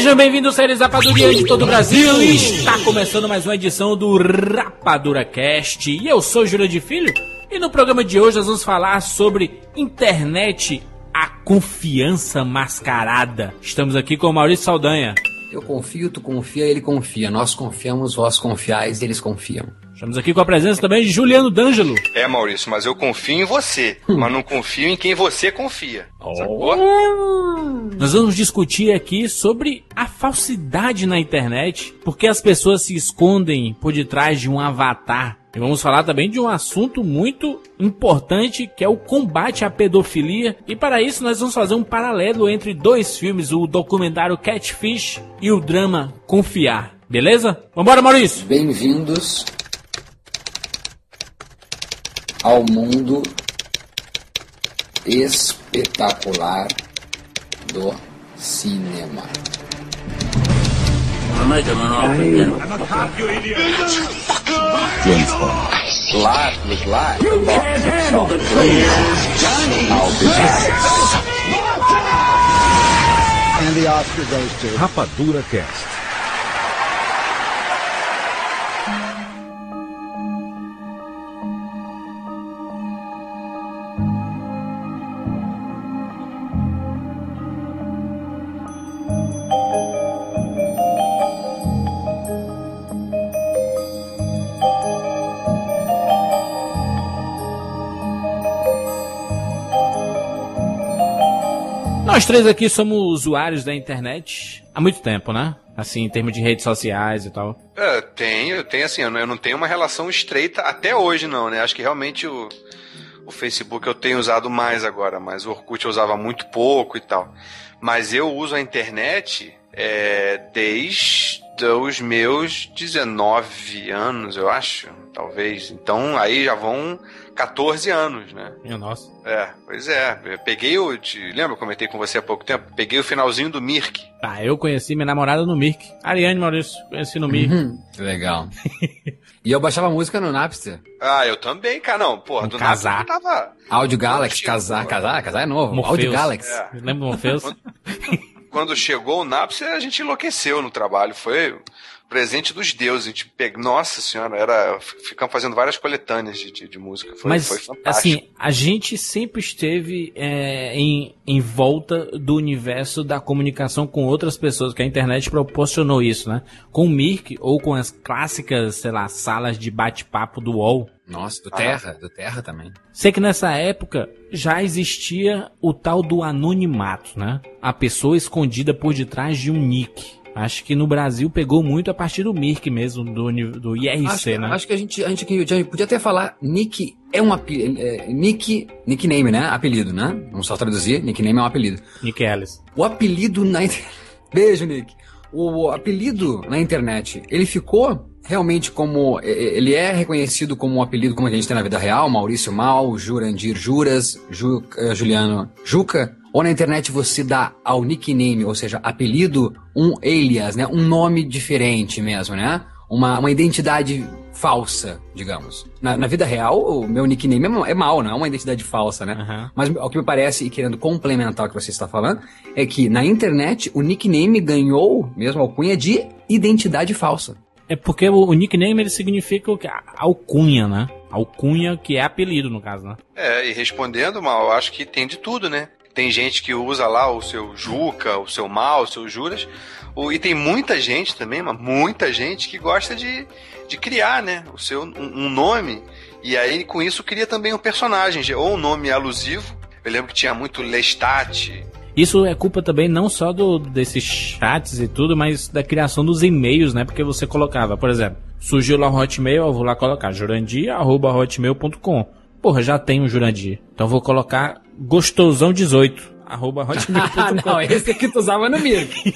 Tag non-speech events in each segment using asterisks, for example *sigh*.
Sejam bem-vindos, seres rapadurianos de todo o Brasil. Está começando mais uma edição do Rapadura Cast. E eu sou Júlio de Filho. E no programa de hoje nós vamos falar sobre internet, a confiança mascarada. Estamos aqui com o Maurício Saldanha. Eu confio, tu confia, ele confia. Nós confiamos, vós confiais, eles confiam. Estamos aqui com a presença também de Juliano D'Angelo. É, Maurício, mas eu confio em você, mas não confio em quem você confia. Sacou? Nós vamos discutir aqui sobre a falsidade na internet, porque as pessoas se escondem por detrás de um avatar. E vamos falar também de um assunto muito importante que é o combate à pedofilia. E para isso nós vamos fazer um paralelo entre dois filmes, o documentário Catfish e o drama Confiar. Beleza? Vambora, Maurício! Bem-vindos ao mundo espetacular do cinema. Life was life. You can't handle the I'll be back. And the Oscar goes to. Rapadura Cast. Nós três aqui somos usuários da internet há muito tempo, né? Assim, em termos de redes sociais e tal. É, tenho, tenho assim, eu não tenho uma relação estreita até hoje, não, né? Acho que realmente o, o Facebook eu tenho usado mais agora, mas o Orkut eu usava muito pouco e tal. Mas eu uso a internet é, desde os meus 19 anos, eu acho, talvez. Então aí já vão 14 anos, né? Minha nossa. É, pois é. Eu peguei o. Te, lembra? Eu comentei com você há pouco tempo? Peguei o finalzinho do Mirk. Ah, eu conheci minha namorada no Mirk. Ariane Maurício, conheci no Mirk. Hum, legal. *laughs* e eu baixava música no Napster. Ah, eu também, cara. Não, porra, Um do casar. eu tava. Audio Galaxy, casar, pô. casar, casar é novo. Morpheus. Audio Galaxy. É. Lembra do Morpheus? Quando chegou o Napster, a gente enlouqueceu no trabalho. Foi presente dos deuses. A gente pegou. Nossa senhora, era. Ficamos fazendo várias coletâneas de, de, de música. Foi, Mas, foi fantástico. assim, a gente sempre esteve é, em, em volta do universo da comunicação com outras pessoas, que a internet proporcionou isso, né? Com o Mirk ou com as clássicas, sei lá, salas de bate-papo do UOL. Nossa, do Terra, do Terra também. Sei que nessa época já existia o tal do anonimato, né? A pessoa escondida por detrás de um nick. Acho que no Brasil pegou muito a partir do Mirk mesmo, do, do IRC, acho, né? acho que a gente, a gente podia até falar nick é um apelido, é, nick, nickname, né? Apelido, né? Vamos só traduzir, nickname é um apelido. Nick Ellis. O apelido na internet. *laughs* Beijo, Nick. O apelido na internet, ele ficou realmente como. Ele é reconhecido como um apelido como a gente tem na vida real, Maurício Mal, Jurandir Juras, Ju, eh, Juliano Juca. Ou na internet você dá ao nickname, ou seja, apelido, um alias, né? Um nome diferente mesmo, né? Uma, uma identidade falsa, digamos. Na, na vida real, o meu nickname é, é mal, não é uma identidade falsa, né? Aham. Mas o que me parece, e querendo complementar o que você está falando, é que na internet o nickname ganhou, mesmo a alcunha, de identidade falsa. É porque o, o nickname ele significa o que? A- Alcunha, né? Alcunha que é apelido, no caso, né? É, e respondendo, mal, eu acho que tem de tudo, né? Tem gente que usa lá o seu Juca, o seu Mal, o seu Juras. O, e tem muita gente também, mas muita gente que gosta de, de criar, né? O seu, um, um nome. E aí, com isso, cria também um personagem, ou um nome alusivo. Eu lembro que tinha muito Lestat. Isso é culpa também não só do, desses chats e tudo, mas da criação dos e-mails, né? Porque você colocava, por exemplo, surgiu lá o Hotmail, eu vou lá colocar jurandir.hotmail.com. Porra, já tem um Jurandir. Então vou colocar gostosão18, arroba *laughs* Ah, hotmail.com. não, esse aqui tu usava no Mirk.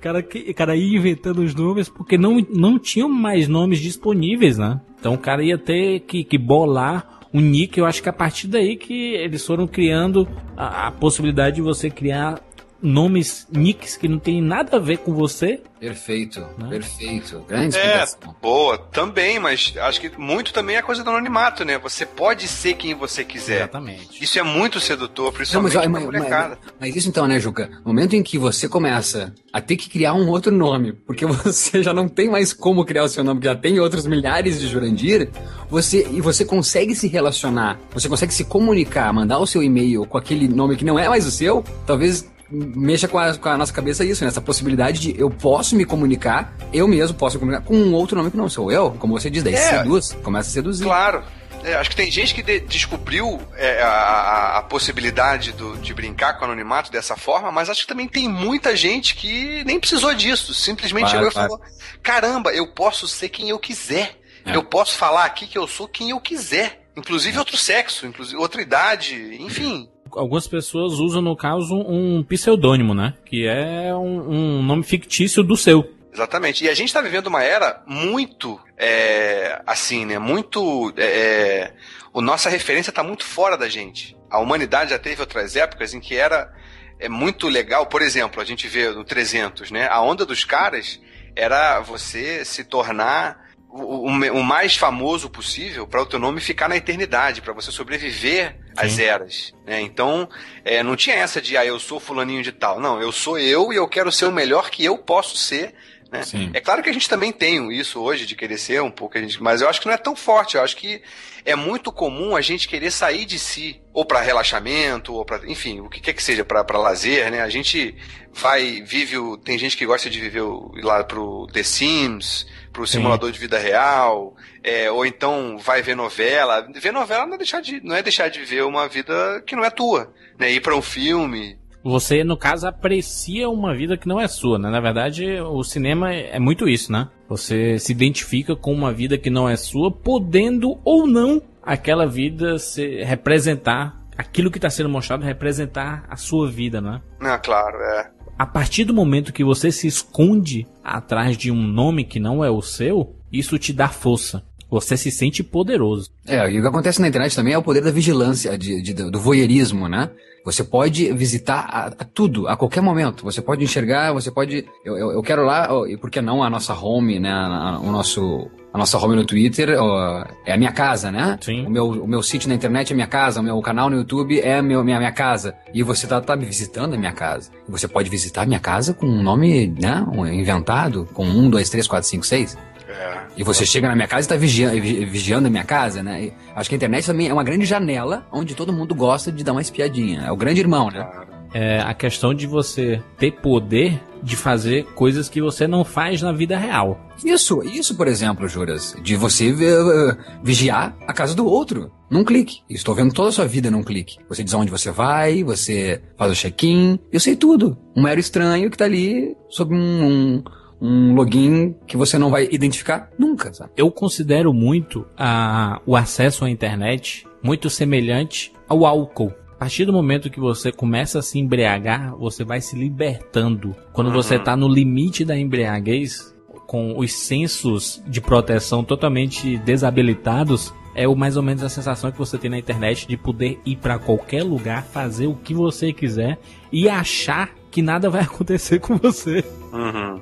cara, que- cara ia inventando os nomes porque não, não tinham mais nomes disponíveis, né? Então o cara ia ter que, que bolar um nick. Eu acho que a partir daí que eles foram criando a, a possibilidade de você criar nomes, nicks que não tem nada a ver com você. Perfeito, Né? perfeito. Grande É, boa, também, mas acho que muito também é coisa do anonimato, né? Você pode ser quem você quiser. Exatamente. Isso é muito sedutor, Não, principalmente mas, pra mas, molecada. mas, mas isso então, né, Juca? No momento em que você começa a ter que criar um outro nome, porque *laughs* você já não tem mais como criar o seu nome, porque já tem outros milhares de Jurandir, você, e você consegue se relacionar, você consegue se comunicar, mandar o seu e-mail com aquele nome que não é mais o seu, talvez mexa com a, com a nossa cabeça isso, né? Essa possibilidade de eu posso me comunicar, eu mesmo posso me comunicar com um outro nome que não sou eu, como você diz, daí É. seduz, começa a seduzir. Claro. É, acho que tem gente que de- descobriu é, a, a- possibilidade do- de brincar com o anonimato dessa forma, mas acho que também tem muita gente que nem precisou disso. Simplesmente Claro, chegou e falou: caramba, eu posso ser quem eu quiser. É. Eu posso falar aqui que eu sou quem eu quiser. Inclusive outro sexo, inclusive outra idade, enfim. Algumas pessoas usam, no caso, um pseudônimo, né? Que é um, um nome fictício do seu. Exatamente. E a gente está vivendo uma era muito é, assim, né? Muito. É, é, o nossa referência está muito fora da gente. A humanidade já teve outras épocas em que era é muito legal. Por exemplo, a gente vê no 300, né? A onda dos caras era você se tornar o, o- mais famoso possível para o teu nome ficar na eternidade, para você sobreviver às Sim. eras. Né? Então, é, não tinha essa de, ah, eu sou fulaninho de tal. Não, eu sou eu e eu quero ser o melhor que eu posso ser. Né? Sim. É claro que a gente também tem isso hoje, de querer ser um pouco, a gente, mas eu acho que não é tão forte. Eu acho que é muito comum a gente querer sair de si, ou para relaxamento, ou para, enfim, o que quer que seja, para lazer, né? A gente vai, vive o. Tem gente que gosta de viver o, ir lá pro The Sims, pro simulador de vida real, é, ou então vai ver novela. Ver novela não é deixar de, não é deixar de viver uma vida que não é tua, né? Ir para um filme. Você, no caso, aprecia uma vida que não é sua, né? Na verdade, o cinema é muito isso, né? Você se identifica com uma vida que não é sua, podendo ou não aquela vida se representar aquilo que está sendo mostrado, representar a sua vida, né? Ah, claro, é. A partir do momento que você se esconde atrás de um nome que não é o seu, isso te dá força. Você se sente poderoso. É, e o que acontece na internet também é o poder da vigilância, de, de- do voyeurismo, né? Você pode visitar a, a tudo, a qualquer momento. Você pode enxergar, você pode. Eu, eu, eu quero lá, e por que não a nossa home, né? a- a- o nosso. A nossa home no Twitter ó, é a minha casa, né? Sim. O meu, o meu sítio na internet é minha casa, o meu canal no YouTube é a meu, minha, minha casa. E você tá, tá me visitando a minha casa. Você pode visitar a minha casa com um nome, né? Um inventado, com um, dois, três, quatro, cinco, seis. É. E você chega na minha casa e tá vigiando, vigiando a minha casa, né? E acho que a internet também é uma grande janela onde todo mundo gosta de dar uma espiadinha. É o grande irmão, né? É a questão de você ter poder de fazer coisas que você não faz na vida real. Isso, isso, por exemplo, Juras, de você eh, vigiar a casa do outro num clique. Estou vendo toda a sua vida num clique. Você diz aonde você vai, você faz o check-in, eu sei tudo. Um mero estranho que tá ali sob um, um, um login que você não vai identificar nunca, sabe? Eu considero muito a, o acesso à internet muito semelhante ao álcool. A partir do momento que você começa a se embriagar, você vai se libertando. Quando você tá no limite da embriaguez, com os sensos de proteção totalmente desabilitados, é o mais ou menos a sensação que você tem na internet de poder ir pra qualquer lugar, fazer o que você quiser e achar que nada vai *laughs* acontecer com você. Uhum.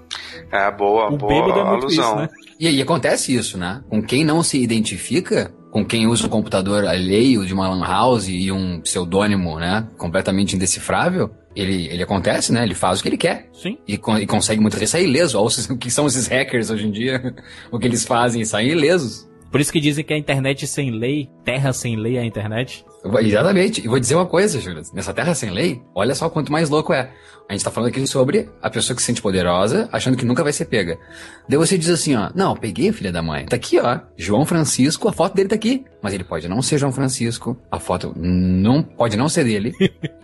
É boa, O boa bêbado é muito alusão. isso, né? E aí acontece isso, né? Com quem não se identifica, com quem usa um computador alheio de uma lan house e um pseudônimo, né? Completamente indecifrável, ele, ele acontece, né? Ele faz o que ele quer. Sim. E, con- e consegue muitas vezes sair ileso. Olha *laughs* o que são esses hackers hoje em dia. *laughs* o que eles fazem, saem ilesos. Por isso que dizem que a internet sem lei, terra sem lei é a internet. Exatamente. E vou dizer uma coisa, Júlio. Nessa terra sem lei, olha só quanto mais louco é. A gente tá falando aqui sobre a pessoa que se sente poderosa, achando que nunca vai ser pega. Daí você diz assim, ó, não, peguei, filha da mãe. Tá aqui, ó. João Francisco, a foto dele tá aqui. Mas ele pode não ser João Francisco, a foto não pode não ser dele.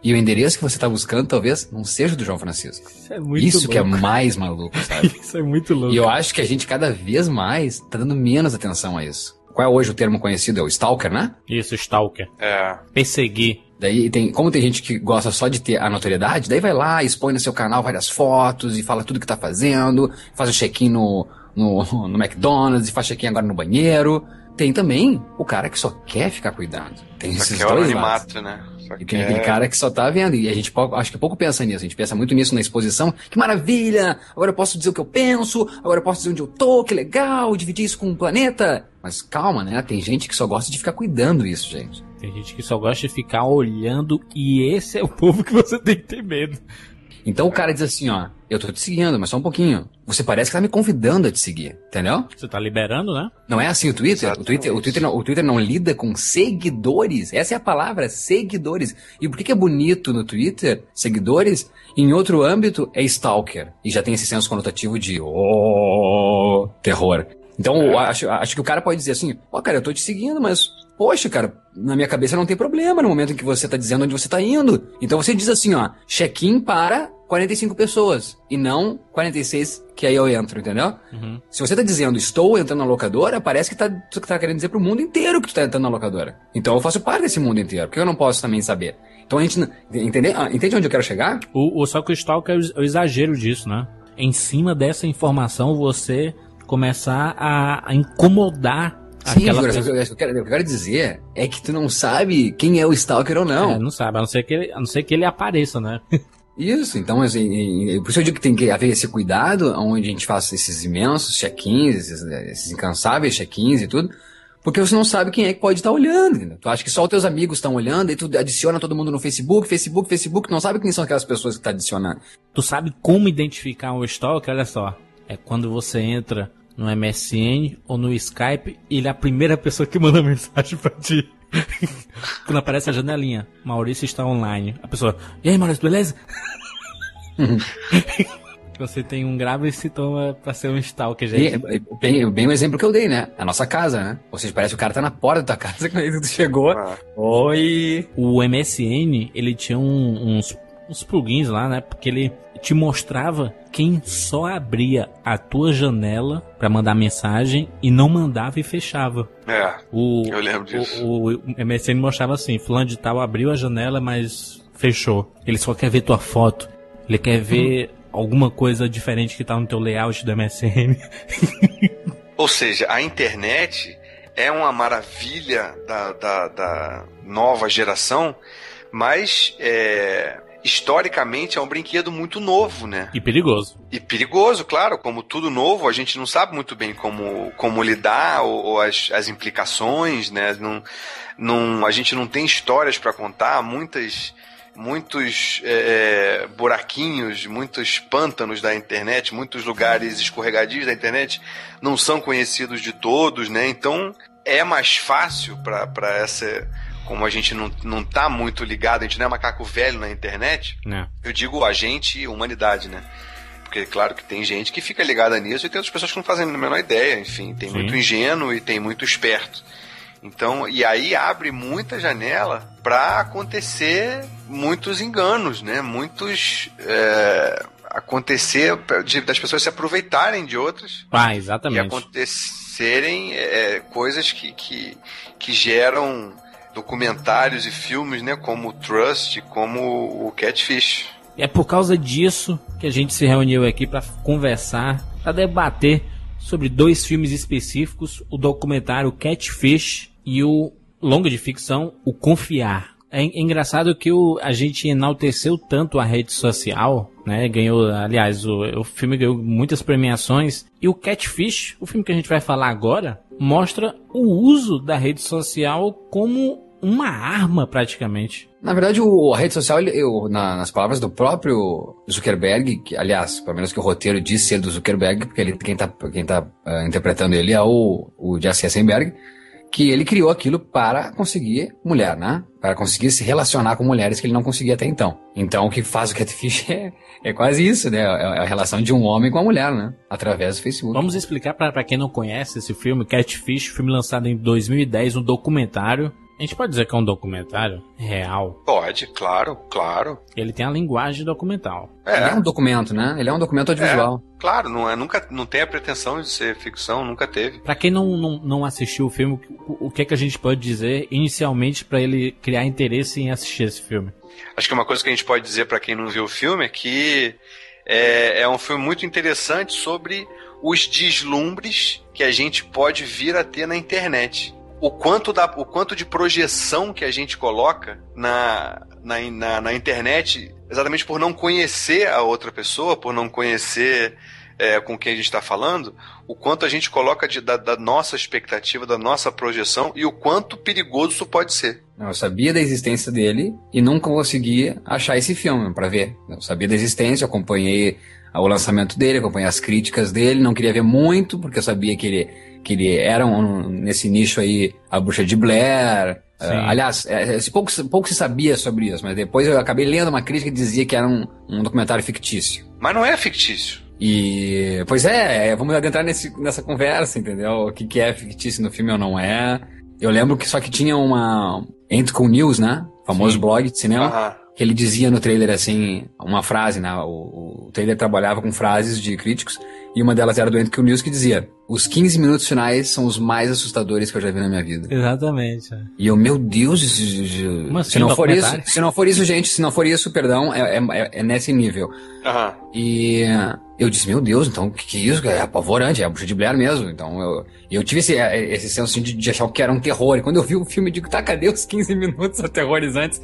e o endereço que você tá buscando, talvez, não seja do João Francisco. Isso é muito Isso que é louco. mais maluco, sabe? *laughs* Isso é muito louco. E eu acho que a gente cada vez mais tá dando menos atenção a isso. Qual é hoje o termo conhecido? É o stalker, né? Isso, stalker. É. Perseguir. Daí tem, como tem gente que gosta só de ter a notoriedade, daí vai lá, expõe no seu canal várias fotos e fala tudo que tá fazendo, faz o check-in no, no, no McDonald's e faz check-in agora no banheiro. Tem também o cara que só quer ficar cuidando. Tem Só esses que é o dois lados. anonimato, né? Só E que tem é- aquele cara que só tá vendo, e a gente pouco- acho que pouco pensa nisso, a gente pensa muito nisso na exposição. Que maravilha! Agora eu posso dizer o que eu penso, agora eu posso dizer onde eu tô, que legal, dividir isso com o planeta. Mas calma, né? Tem gente que só gosta de ficar cuidando isso, gente. Tem gente que só gosta de ficar olhando e esse é o povo que você tem que ter medo. Então o cara diz assim, ó, eu tô te seguindo, mas só um pouquinho. Você parece que tá me convidando a te seguir, entendeu? Você tá liberando, né? Não é assim o Twitter? O. Twitter, o, Twitter não, o Twitter não lida com seguidores. Essa é a palavra, seguidores. E por que, que é bonito no Twitter, seguidores? Em outro âmbito, é stalker. E já tem esse senso conotativo de oh, terror. Então, eu acho, acho que o cara pode dizer assim, ó, cara, eu tô te seguindo, mas, poxa, cara, na minha cabeça não tem problema no momento em que você tá dizendo onde você tá indo. Então você diz assim, ó, check-in para 45 pessoas. E não 46, que aí eu entro, entendeu? Uhum. Se você tá dizendo estou entrando na locadora, parece que tá, tu tá querendo dizer pro mundo inteiro que tu tá entrando na locadora. Então eu faço parte desse mundo inteiro. Por que eu não posso também saber? Então a gente. Entende, ah, entende onde eu quero chegar? O, o, só que o stalker é o, é o exagero disso, né? Em cima dessa informação, você começar a, a incomodar Sim, aquela Jura, o que eu quero- o que eu quero dizer é que tu não sabe quem é o Stalker ou não. É, não sabe, a não ser que ele, a não ser que ele apareça, né? *laughs* Isso, então, assim, por isso eu digo que tem que haver esse cuidado, onde a gente faça esses imensos check-ins, esses, esses incansáveis check-ins e tudo, porque você não sabe quem é que pode estar olhando. entendeu? Tu acha que só os teus amigos estão olhando, e tu adiciona todo mundo no Facebook, Facebook, Facebook, não sabe quem são aquelas pessoas que tá adicionando. Tu sabe como identificar um stalker? Olha só. É quando você entra no MSN ou no Skype e ele é a primeira pessoa que manda *laughs* mensagem pra ti. Quando aparece a janelinha, Maurício está online. A pessoa, e aí Maurício, beleza? *laughs* você tem um grave sintoma pra ser um stalker, gente. e- bem, bem o exemplo que eu dei, né? A nossa casa, né? Ou seja, parece que o cara tá na porta da tua casa *laughs* quando tu chegou. Ah, Oi! O MSN, ele tinha um- uns, uns plugins lá, né? Porque ele te mostrava quem só abria a tua janela pra mandar mensagem e não mandava e fechava. é, O, eu lembro disso. o, o MSN mostrava assim, fulano de tal abriu a janela, mas fechou. Ele só quer ver tua foto. Ele quer ver alguma coisa diferente que tá no teu layout do MSN. *laughs* Ou seja, a internet é uma maravilha da, da, da nova geração, mas é, historicamente é um brinquedo muito novo, né? E perigoso. E perigoso, claro, como tudo novo, a gente não sabe muito bem como, como lidar ou, ou as, as implicações, né? Não, não, a gente não tem histórias para contar, muitas muitos é, buraquinhos, muitos pântanos da internet, muitos lugares escorregadios da internet não são conhecidos de todos, né? Então é mais fácil para essa. Como a gente não, não tá muito ligado, a gente não é macaco velho na internet, Né? eu digo a gente e humanidade, né? Porque, claro, que tem gente que fica ligada nisso e tem outras pessoas que não fazem a menor ideia. Enfim, tem Sim. muito ingênuo e tem muito esperto. Então, e aí abre muita janela para acontecer muitos enganos, né? Muitos. é, acontecer de- das pessoas se aproveitarem de outras Ah, e exatamente. acontecerem é, coisas que, que, que geram documentários e filmes, né? Como Trust, como o Catfish. É por causa disso que a gente se reuniu aqui para conversar, para debater sobre dois filmes específicos, o documentário Catfish e o longa de ficção O Confiar. É, é engraçado que o, a gente enalteceu tanto a rede social, né? Ganhou, aliás, o, o filme ganhou muitas premiações. E o Catfish, o filme que a gente vai falar agora, mostra o uso da rede social como uma arma praticamente. Na verdade, o, a rede social, ele- eu, na- nas palavras do próprio Zuckerberg, que, aliás, pelo menos que o roteiro diz ser do Zuckerberg, porque ele, quem tá, quem tá ah, interpretando ele é o, o Jesse Eisenberg, que ele criou aquilo para conseguir mulher, né? Para conseguir se relacionar com mulheres que ele não conseguia até então. Então, o que faz o Catfish *laughs* é, é quase isso, né? É a relação de um homem com a mulher, né? Através do Facebook. Vamos explicar para quem não conhece esse filme, Catfish, filme lançado em 2010, um documentário A gente pode dizer que é um documentário real. Pode, claro, claro. Ele tem a linguagem documental. Ele é É, um documento, né? Ele é um documento audiovisual. claro, não, é, nunca, não tem a pretensão de ser ficção, nunca teve. Pra quem não, não, não assistiu o filme, o, o que é que a gente pode dizer inicialmente pra ele criar interesse em assistir esse filme? Acho que uma coisa que a gente pode dizer pra quem não viu o filme é que é, é um filme muito interessante sobre os deslumbres que a gente pode vir a ter na internet. O quanto, da, o quanto de projeção que a gente coloca na, na, na, na internet, exatamente por não conhecer a outra pessoa, por não conhecer é, com quem a gente está falando, o quanto a gente coloca de, da, da nossa expectativa, da nossa projeção e o quanto perigoso isso pode ser. Eu sabia da existência dele e nunca consegui achar esse filme pra ver. Eu sabia da existência, acompanhei o lançamento dele, acompanhei as críticas dele, não queria ver muito, porque eu sabia que ele, que ele era um, nesse nicho aí, a bruxa de Blair. Uh, aliás, é, é, pouco, pouco se sabia sobre isso, mas depois eu acabei lendo uma crítica que dizia que era um, um documentário fictício. Mas não é fictício. E, pois é, é, vamos entrar nesse, nessa conversa, entendeu? O que, que é fictício no filme ou não é. Eu lembro que só que tinha uma. Entcom News, né? Famoso Sim. blog de cinema. Aham. Que ele dizia no trailer assim, uma frase, né? O, o trailer trabalhava com frases de críticos. E uma delas era do Entcom News que dizia: Os 15 minutos finais são os mais assustadores que eu já vi na minha vida. Exatamente. E eu, meu Deus, Como se assim, não for isso, se não for isso, gente, se não for isso, perdão, é, é- é nesse nível. Aham. E eu disse, meu Deus, então o que, que é isso? É apavorante, é a bruxa de Blair mesmo. Então eu, eu tive esse, esse senso assim, de, de achar que era um terror. E quando eu vi o filme, eu digo, tá, cadê os 15 minutos *laughs* aterrorizantes?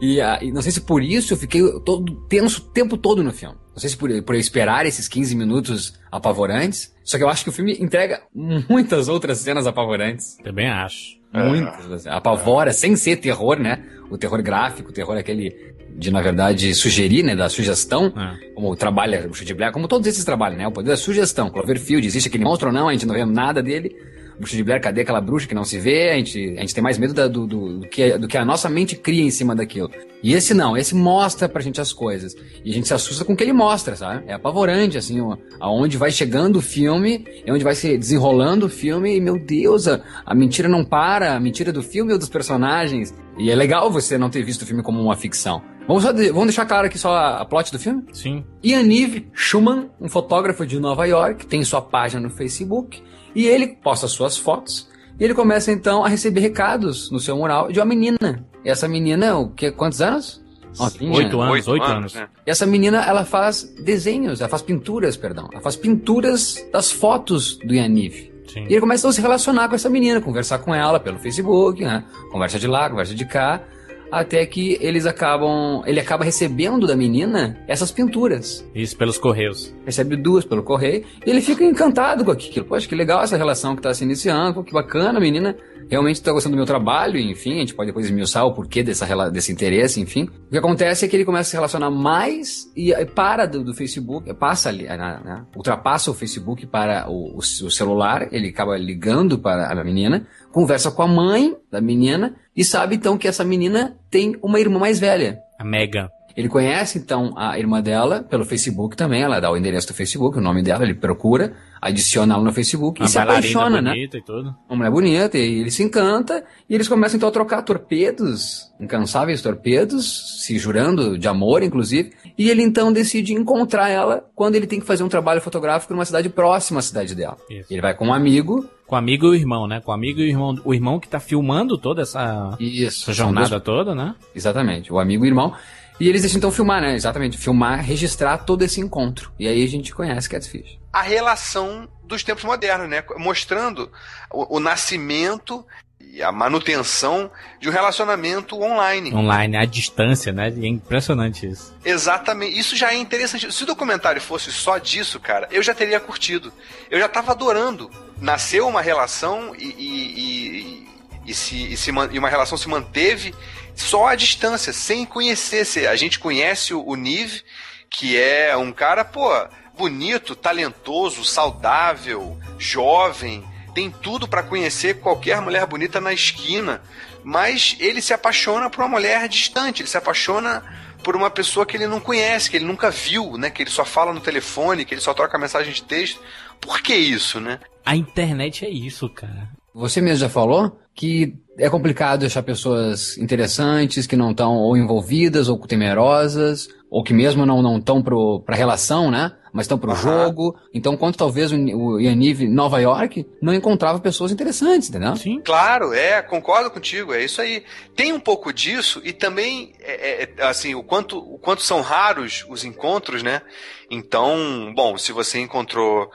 E, ah, e não sei se por isso eu fiquei todo tenso o tempo todo no filme. Não sei se por, por eu esperar esses 15 minutos apavorantes. Só que eu acho que o filme entrega muitas outras cenas apavorantes. Também acho. Muitas. assim, Apavora, sem ser terror, né? O terror gráfico, o terror aquele de, na verdade, sugerir, né? Da sugestão. É. Como trabalha o de Blair, como todos esses trabalhos, né? O poder da sugestão. Cloverfield, existe aquele monstro ou não? A gente não vê nada dele. Bruxa de Blair, cadê aquela bruxa que não se vê? A gente, a gente tem mais medo da- do, do, do que, do que a nossa mente cria em cima daquilo. E esse não, esse mostra pra gente as coisas. E a gente se assusta com o que ele mostra, sabe? É apavorante, assim, aonde vai chegando o filme, é onde vai se desenrolando o filme, e meu Deus, a, a mentira não para, a mentira do filme ou dos personagens. E é legal você não ter visto o filme como uma ficção. Vamos, só de- vamos deixar claro aqui só a, a plot do filme? Sim. Yaniv Schumann, um fotógrafo de Nova York, tem sua página no Facebook e ele posta suas fotos. E ele começa então a receber recados no seu mural de uma menina. E essa menina, o que? Quantos anos? Novinha. Oito anos, Oito oito anos, anos. né? E essa menina, ela faz desenhos, ela faz pinturas, perdão. Ela faz pinturas das fotos do Yaniv. Sim. E ele começa a se relacionar com essa menina, conversar com ela pelo Facebook, né? Conversa de lá, conversa de cá, até que eles acabam, ele acaba recebendo da menina essas pinturas. Isso pelos correios. Recebe duas pelo correio e ele fica encantado com aquilo. Poxa, que legal essa relação que está se iniciando, que bacana, a menina realmente está gostando do meu trabalho, enfim, a gente pode depois esmiuçar o porquê dessa, desse interesse, enfim. O que acontece é que ele começa a se relacionar mais e para do, do Facebook, passa ali, né, né, ultrapassa o Facebook para o, o- o celular, ele acaba ligando para a menina, conversa com a mãe da menina e sabe então que essa menina tem uma irmã mais velha. A Megan. Ele conhece então a irmã dela pelo Facebook também, ela dá o endereço do Facebook, o nome dela, ele procura, adiciona ela no Facebook Uma e se apaixona, né? bonita e tudo. Uma mulher bonita, e ele se encanta, e eles começam então a trocar torpedos, incansáveis torpedos, se jurando de amor, inclusive, e ele então decide encontrar ela quando ele tem que fazer um trabalho fotográfico numa cidade próxima à cidade dela. Isso. Ele vai com um amigo, Com o amigo e o irmão, né? Com o amigo e o irmão. O irmão que tá filmando toda essa, isso, essa jornada toda, né? Exatamente, o amigo e o irmão. E eles deixam então filmar, né? Exatamente, filmar, registrar todo esse encontro. E aí a gente conhece Catfish. a relação dos tempos modernos, né? Mostrando o, o nascimento e a manutenção de um relacionamento online. Online, à distância, né? E é impressionante isso. Exatamente. Isso já é interessante. Se o documentário fosse só disso, cara, eu já teria curtido. Eu já tava adorando. Nasceu uma relação e, e, e, e se, e, se e uma relação se manteve só à distância, sem conhecer. A gente conhece o, Nive, que é um cara, pô, bonito, talentoso, saudável, jovem, tem tudo pra conhecer qualquer mulher bonita na esquina, mas ele se apaixona por uma mulher distante, ele se apaixona por uma pessoa que ele não conhece, que ele nunca viu, né, que ele só fala no telefone, que ele só troca mensagem de texto. Por que isso, né? A internet é isso, cara. Você mesmo já falou que é complicado achar pessoas interessantes que não estão ou envolvidas ou temerosas ou que mesmo não estão para a relação, né? Mas estão para o jogo. Então, quanto talvez o, o Yaniv Nova York não encontrava pessoas interessantes, entendeu? Sim. Claro, é, concordo contigo, é isso aí. Tem um pouco disso e também, é, é, assim, o quanto, o quanto são raros os encontros, né? Então, bom, se você encontrou é,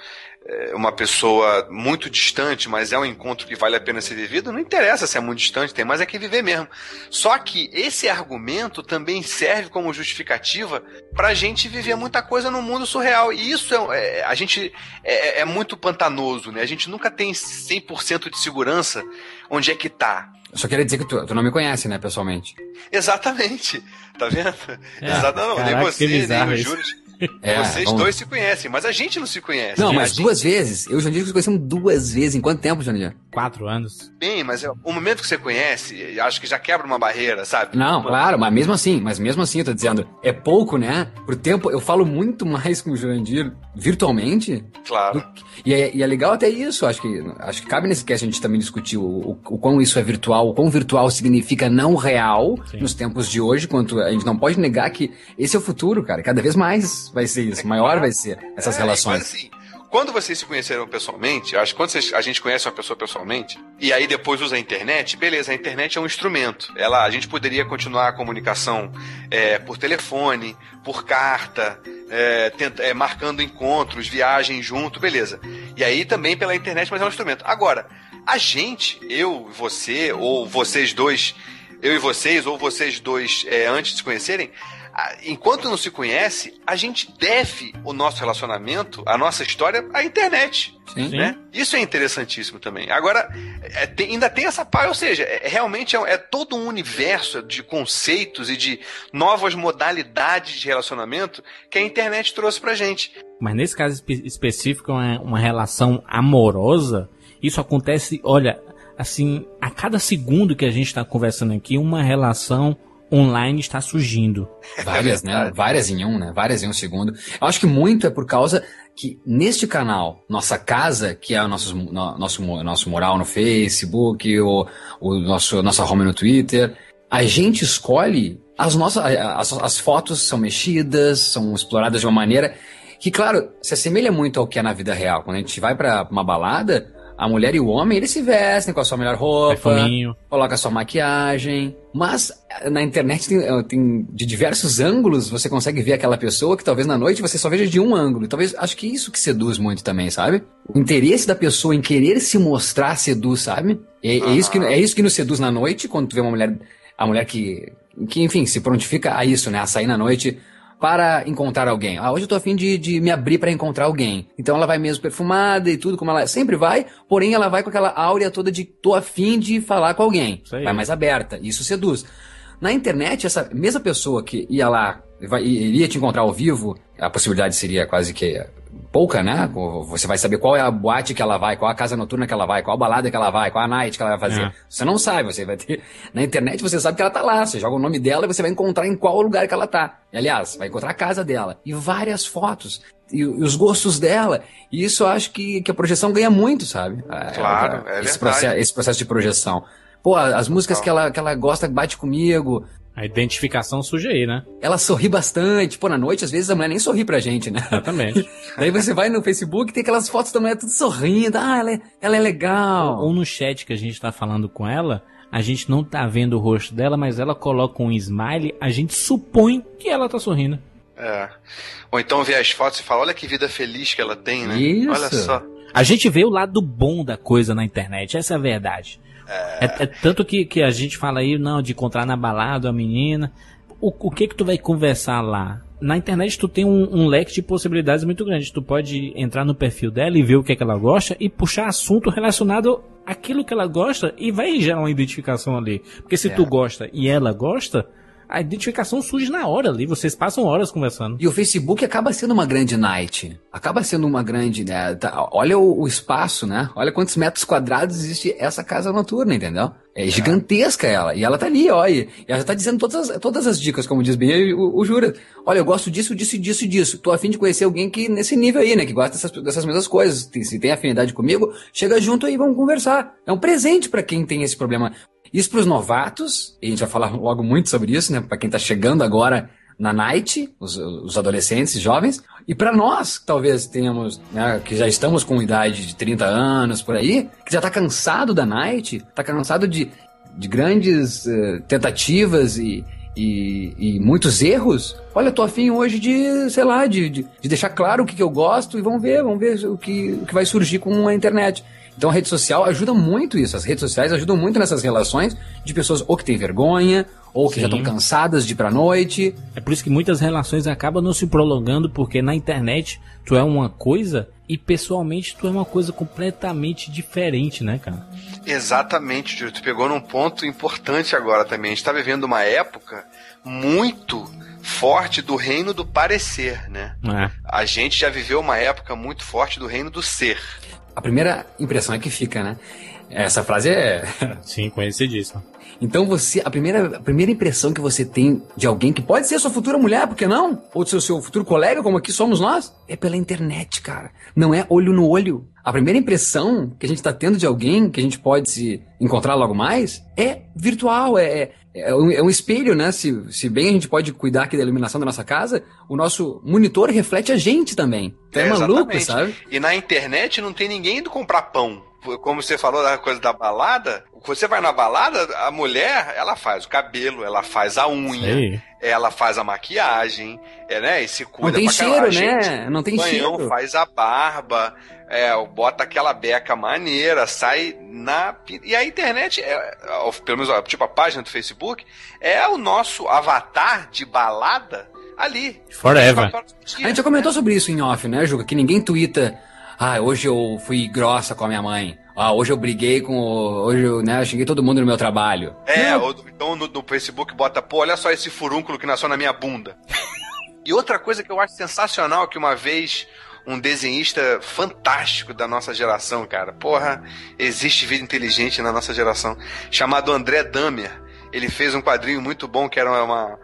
uma pessoa muito distante, mas é um encontro que vale a pena ser vivido, não interessa se é muito distante, tem mais é que viver mesmo. Só que esse argumento também serve como justificativa para a gente viver muita coisa no mundo surreal. E isso é, é a gente é, é, é, muito pantanoso, né? A gente nunca tem 100% de segurança onde é que tá. Eu só queria dizer que tu, tu não me conhece, né, pessoalmente. Exatamente. Tá vendo? É, Exatamente. Nem você, nem o Júlio. É, Vocês vamos... dois se conhecem, mas a gente não se conhece. Não, mas gente... duas vezes. Eu e o Jandir se conhecemos duas vezes. Em quanto tempo, Jandir? Quatro anos. Bem, mas é, o momento que você conhece, acho que já quebra uma barreira, sabe? Não, claro, mas mesmo assim, mas mesmo assim, eu tô dizendo, é pouco, né? Por tempo, eu falo muito mais com o Jurandir virtualmente. Claro. Do, e, é, e, é, legal até isso, acho que, acho que cabe nesse cast a gente também discutir o, o, o quão isso é virtual, o quão virtual significa não real Sim. nos tempos de hoje, quanto a gente não pode negar que esse é o futuro, cara. Cada vez mais vai ser isso, maior vai ser essas é, relações. Assim, quando vocês se conheceram pessoalmente, acho que quando vocês, a gente conhece uma pessoa pessoalmente, e aí depois usa a internet, beleza, a internet é um instrumento. Ela, a gente poderia continuar a comunicação é, por telefone, por carta, é, tenta, é, marcando encontros, viagens junto, beleza. E aí também pela internet, mas é um instrumento. Agora, a gente, eu, você, ou vocês dois, eu e vocês, ou vocês dois é, antes de se conhecerem, enquanto não se conhece, a gente deve o nosso relacionamento, a nossa história à internet. Sim. Né? Isso é interessantíssimo também. Agora, é, tem, ainda tem essa parte, ou seja, é, realmente é, é, todo um universo de conceitos e de novas modalidades de relacionamento que a internet trouxe pra gente. Mas nesse caso espe específico, uma, uma relação amorosa, isso acontece, olha, assim, a cada segundo que a gente está conversando aqui, uma relação online está surgindo. Várias, né? Várias em um, né? Várias em um segundo. Eu acho que muito é por causa que neste canal, nossa casa, que é o nosso, no, nosso, nosso moral no Facebook, o, o nosso, nossa home no Twitter, a gente escolhe as nossas, as, as fotos são mexidas, são exploradas de uma maneira que, claro, se assemelha muito ao que é na vida real. Quando a gente vai para uma balada, a mulher e o homem, eles se vestem com a sua melhor roupa, Perfuminho. coloca a sua maquiagem. Mas na internet tem, eh, tem, de diversos ângulos, você consegue ver aquela pessoa que talvez na noite você só veja de um ângulo. Talvez, acho que isso que seduz muito também, sabe? O interesse da pessoa em querer se mostrar seduz, sabe? É, é isso, que, é isso que nos seduz na noite, quando tu vê uma mulher, a mulher que, que enfim, se prontifica a isso, né? A sair na noite para encontrar alguém. Ah, hoje eu tô afim de, de me abrir para encontrar alguém. Então ela vai mesmo perfumada e tudo, como ela sempre vai, porém ela vai com aquela áurea toda de tô afim de falar com alguém. Vai mais aberta. Isso seduz. Na internet, essa mesma pessoa que ia lá, iria te encontrar ao vivo, a possibilidade seria quase que pouca, né? Você vai saber qual é a boate que ela vai, qual a casa noturna que ela vai, qual a balada que ela vai, qual a night que ela vai fazer. É. Você não sabe, você vai ter. *laughs* Na internet você sabe que ela tá lá. Você joga o nome dela e você vai encontrar em qual lugar que ela tá. E, aliás, vai encontrar a casa dela. E várias fotos. E, e os gostos dela. E isso eu acho que, que a projeção ganha muito, sabe? É, claro, é, esse, processo, esse processo de projeção. Pô, as músicas que ela, que ela gosta, bate comigo. A identificação surge aí, né? Ela sorri bastante. Pô, na noite, às vezes, a mulher nem sorri pra gente, né? Exatamente. *laughs* Daí você vai no Facebook e tem aquelas fotos da mulher tudo sorrindo. Ah, ela é, ela é legal. Ou, ou no chat que a gente tá falando com ela, a gente não tá vendo o rosto dela, mas ela coloca um smile, a gente supõe que ela tá sorrindo. É. Ou então vê as fotos e fala, olha que vida feliz que ela tem, né? Isso. Olha só. A gente vê o lado bom da coisa na internet, essa é a verdade. É, é, tanto que, que a gente fala aí, não, de encontrar na balada a menina. O, o que que tu vai conversar lá? Na internet tu tem um, um, leque de possibilidades muito grande. Tu pode entrar no perfil dela e ver o que, é que ela gosta e puxar assunto relacionado àquilo que ela gosta e vai gerar uma identificação ali. Porque se é. tu gosta e ela gosta, a identificação surge na hora ali, vocês passam horas conversando. E o Facebook acaba sendo uma grande night. Acaba sendo uma grande. Né, tá, olha o, o, espaço, né? Olha quantos metros quadrados existe essa casa noturna, entendeu? É gigantesca ela. E ela tá ali, olha. E ela já tá dizendo todas as, todas as dicas, como diz bem o, o Jura. Olha, eu gosto disso, disso, disso e disso. Tô afim de conhecer alguém que nesse nível aí, né? Que gosta dessas, dessas mesmas coisas. Se tem afinidade comigo, chega junto aí, vamos conversar. É um presente para quem tem esse problema. Isso para os novatos, e a gente vai falar logo muito sobre isso, né? Para quem tá chegando agora na night, os, os adolescentes, jovens, e para nós, que talvez tenhamos, né, que já estamos com idade de 30 anos por aí, que já tá cansado da night, tá cansado de, de grandes uh, tentativas e, e, e, muitos erros, olha, tô afim hoje de, sei lá, de, de, de, deixar claro o que, que eu gosto e vamos ver, vamos ver o que, o que vai surgir com a internet. Então a rede social ajuda muito isso. As redes sociais ajudam muito nessas relações de pessoas ou que têm vergonha, ou que Sim. já estão cansadas de ir pra noite. É por isso que muitas relações acabam não se prolongando, porque na internet tu é uma coisa e pessoalmente tu é uma coisa completamente diferente, né, cara? Exatamente, Júlio. Tu pegou num ponto importante agora também. A gente tá vivendo uma época muito forte do reino do parecer, né? É. A gente já viveu uma época muito forte do reino do ser. A primeira impressão é que fica, né? Essa frase é. *laughs* Sim, conhecidíssima. Então você, a primeira, a primeira impressão que você tem de alguém que pode ser sua futura mulher, por que não? Ou seu, seu futuro colega, como aqui somos nós, é pela internet, cara. Não é olho no olho. A primeira impressão que a gente está tendo de alguém que a gente pode se encontrar logo mais é virtual, é, é, um, é um espelho, né? Se, se bem a gente pode cuidar aqui da iluminação da nossa casa, o nosso monitor reflete a gente também. É, é maluco, sabe? E na internet não tem ninguém indo comprar pão como você falou da coisa da balada, você vai na balada, a mulher, ela faz o cabelo, ela faz a unha, Sei. ela faz a maquiagem, é, né? E se cuida Não tem cheiro, né? Não tem banhão, cheiro. faz a barba, é, bota aquela beca maneira, sai na. E a internet, é, pelo menos, tipo, a página do Facebook, é o nosso avatar de balada ali. Forever. A gente já comentou sobre isso em off, né, Juca? Que ninguém twitta ah, hoje eu fui grossa com a minha mãe. Ah, hoje eu briguei com. Hoje eu, né, eu xinguei todo mundo no meu trabalho. É, ou então no, no, Facebook bota, pô, olha só esse furúnculo que nasceu na minha bunda. *laughs* e outra coisa que eu acho sensacional que uma vez um desenhista fantástico da nossa geração, cara. Porra, existe vida inteligente na nossa geração, chamado André Damer. Ele fez um quadrinho muito bom que era uma,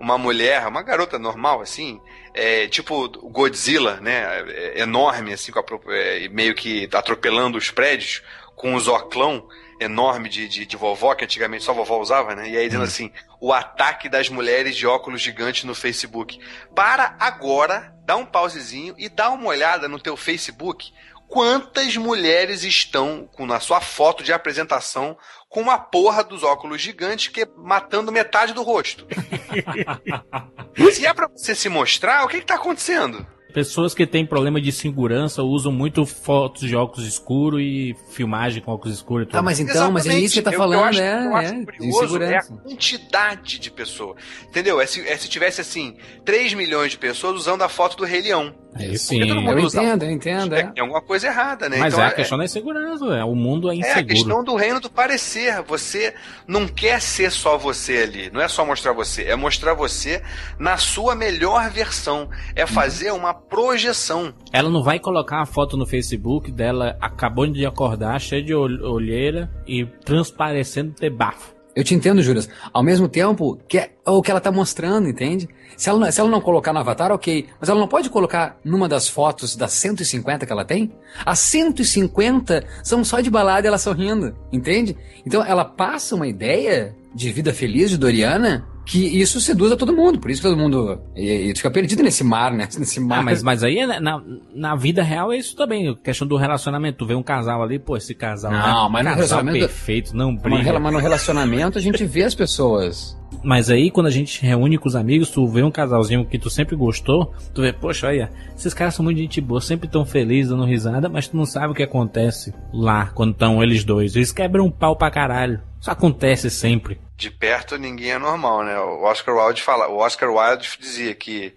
uma mulher, uma garota normal, assim, é, tipo Godzilla, né? É, enorme, assim, a, é, meio que atropelando os prédios, com um zoclão enorme de, de, de, vovó, que antigamente só vovó usava, né? E aí dizendo hum. assim: o ataque das mulheres de óculos gigantes no Facebook. Para agora, dá um pausezinho e dá uma olhada no teu Facebook. Quantas mulheres estão com na sua foto de apresentação com uma porra dos óculos gigantes que matando metade do rosto. *laughs* se é pra você se mostrar, o que, que tá acontecendo? Pessoas que têm problema de segurança usam muito fotos de óculos escuros e filmagem com óculos escuros. Ah, mas então, Exatamente. mas é isso que você tá falando, eu acho, é, eu acho é, curioso é a quantidade de pessoas. Entendeu? É se, é se tivesse assim, 3 milhões de pessoas usando a foto do Rei Leão. É, sim, eu entendo, eu entendo. É. Tem alguma coisa errada, né? Mas então, é a é- questão da insegurança, é, o mundo é inseguro. É a questão do reino do parecer. Você não quer ser só você ali, não é só mostrar você, é mostrar você na sua melhor versão. É uhum. fazer uma projeção. Ela não vai colocar uma foto no Facebook dela acabando de acordar, cheia de olheira e transparecendo ter bafo. Eu te entendo, Júlio. Ao mesmo tempo, que é o que ela tá mostrando, entende? Se ela, se ela não colocar no avatar, ok. Mas ela não pode colocar numa das fotos das 150 que ela tem? As 150 são só de balada e ela sorrindo, entende? Então ela passa uma ideia de vida feliz de Doriana que isso seduz a todo mundo. Por isso que todo mundo e, e fica perdido nesse mar, né? *laughs* Nesse mar. Ah, mas, mas aí na, na vida real é isso também. Questão do relacionamento. Tu vê um casal ali, pô, esse casal. Não, mas no relacionamento. perfeito, não briga. Mas no relacionamento a gente vê as pessoas. Mas aí, quando a gente reúne com os amigos, tu vê um casalzinho que tu sempre gostou, tu vê, poxa, olha, esses caras são muito gente boa, sempre tão felizes, dando risada, mas tu não sabe o que acontece lá, quando estão eles dois. Eles quebram um pau pra caralho. Isso acontece sempre de perto ninguém é normal, né? O Oscar Wilde fala, o Oscar Wilde dizia que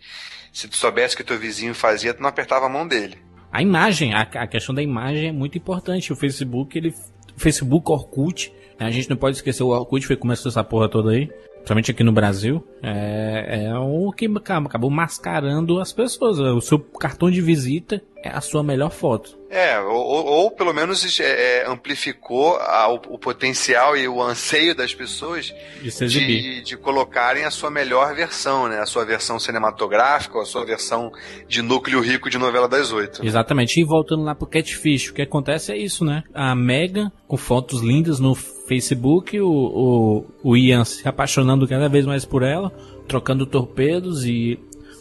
se tu soubesse que teu vizinho fazia, tu não apertava a mão dele. A imagem, a, a questão da imagem é muito importante. O Facebook, ele, o Facebook Orkut, né? a gente não pode esquecer o Orkut foi começou essa porra toda aí. somente aqui no Brasil, é, é o que acabou mascarando as pessoas. O seu cartão de visita é a sua melhor foto. É, ou, ou pelo menos é, é, amplificou a, o, o, potencial e o anseio das pessoas de, de, de, colocarem a sua melhor versão, né? A sua versão cinematográfica, a sua versão de núcleo rico de novela das oito. Exatamente. E voltando lá pro Catfish, o que acontece é isso, né? A Mega, com fotos lindas no Facebook, o, o, o Ian se apaixonando cada vez mais por ela, trocando torpedos e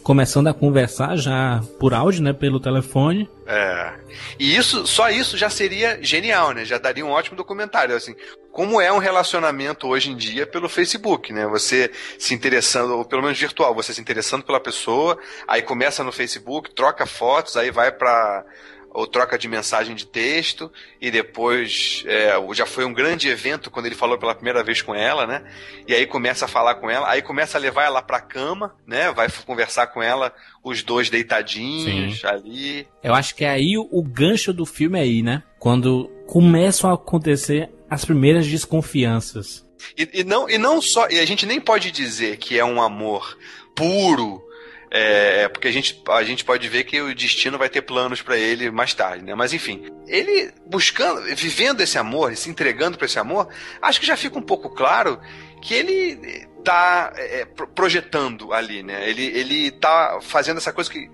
começando a conversar já por áudio, né, pelo telefone. É. E isso, só isso já seria genial, né? Já daria um ótimo documentário, assim. Como é um relacionamento hoje em dia pelo Facebook, né? Você se interessando, ou pelo menos virtual, você se interessando pela pessoa, aí começa no Facebook, troca fotos, aí vai para ou troca de mensagem de texto, e depois é, já foi um grande evento quando ele falou pela primeira vez com ela, né? E aí começa a falar com ela, aí começa a levar ela pra cama, né? Vai conversar com ela, os dois deitadinhos Sim. ali. Eu acho que é aí o, o gancho do filme é aí, né? Quando começam a acontecer as primeiras desconfianças. E, e, não, e não só. E a gente nem pode dizer que é um amor puro, é, é, porque a gente, a gente pode ver que o destino vai ter planos para ele mais tarde, né? Mas enfim, ele buscando, vivendo esse amor, se entregando para esse amor, acho que já fica um pouco claro que ele tá é, projetando ali, né? Ele, ele tá fazendo essa coisa que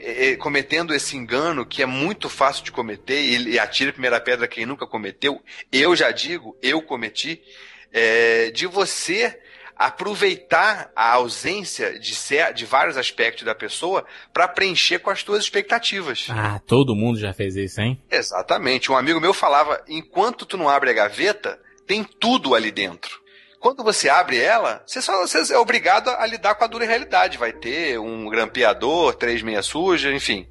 é, é, cometendo esse engano que é muito fácil de cometer e atira a primeira pedra quem nunca cometeu. Eu já digo, eu cometi, é, de você aproveitar a ausência de, ser, de vários aspectos da pessoa para preencher com as tuas expectativas. Ah, todo mundo já fez isso, hein? Exatamente. Um amigo meu falava: enquanto tu não abre a gaveta, tem tudo ali dentro. Quando você abre ela, você, só, você é obrigado a lidar com a dura realidade. Vai ter um grampeador, três meias sujas, enfim.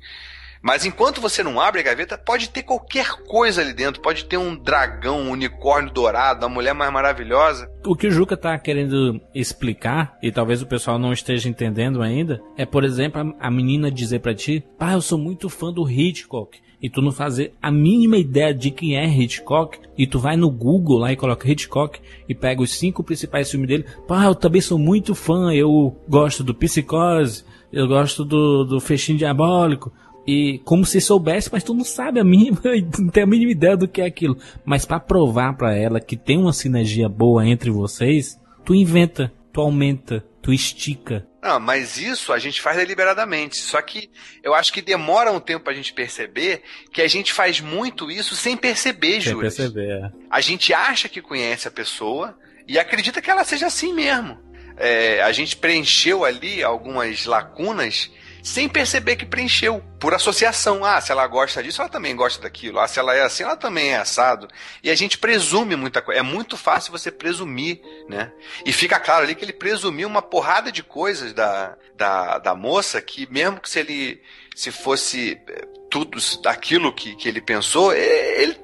Mas enquanto você não abre a gaveta, pode ter qualquer coisa ali dentro. Pode ter um dragão, um unicórnio dourado, uma mulher mais maravilhosa. O que o Juca tá querendo explicar, e talvez o pessoal não esteja entendendo ainda, é, por exemplo, a menina dizer para ti: Pai, eu sou muito fã do Hitchcock e tu não fazer a mínima ideia de quem é Hitchcock, e tu vai no Google lá e coloca Hitchcock e pega os cinco principais filmes dele, pá, eu também sou muito fã, eu gosto do Psicose, eu gosto do, do Fechinho Diabólico, e como se soubesse, mas tu não sabe a mínima, *laughs* não tem a mínima ideia do que é aquilo. Mas para provar para ela que tem uma sinergia boa entre vocês, tu inventa, tu aumenta, tu estica. Não, mas isso a gente faz deliberadamente. Só que eu acho que demora um tempo pra gente perceber que a gente faz muito isso sem perceber, Sem perceber, é. A gente acha que conhece a pessoa e acredita que ela seja assim mesmo. É, a gente preencheu ali algumas lacunas sem perceber que preencheu, por associação. Ah, se ela gosta disso, ela também gosta daquilo. Ah, se ela é assim, ela também é assado. E a gente presume muita coisa. É muito fácil você presumir, né? E fica claro ali que ele presumiu uma porrada de coisas da, da, da moça que, mesmo que se ele se fosse eh, tudo aquilo que, que ele pensou, ele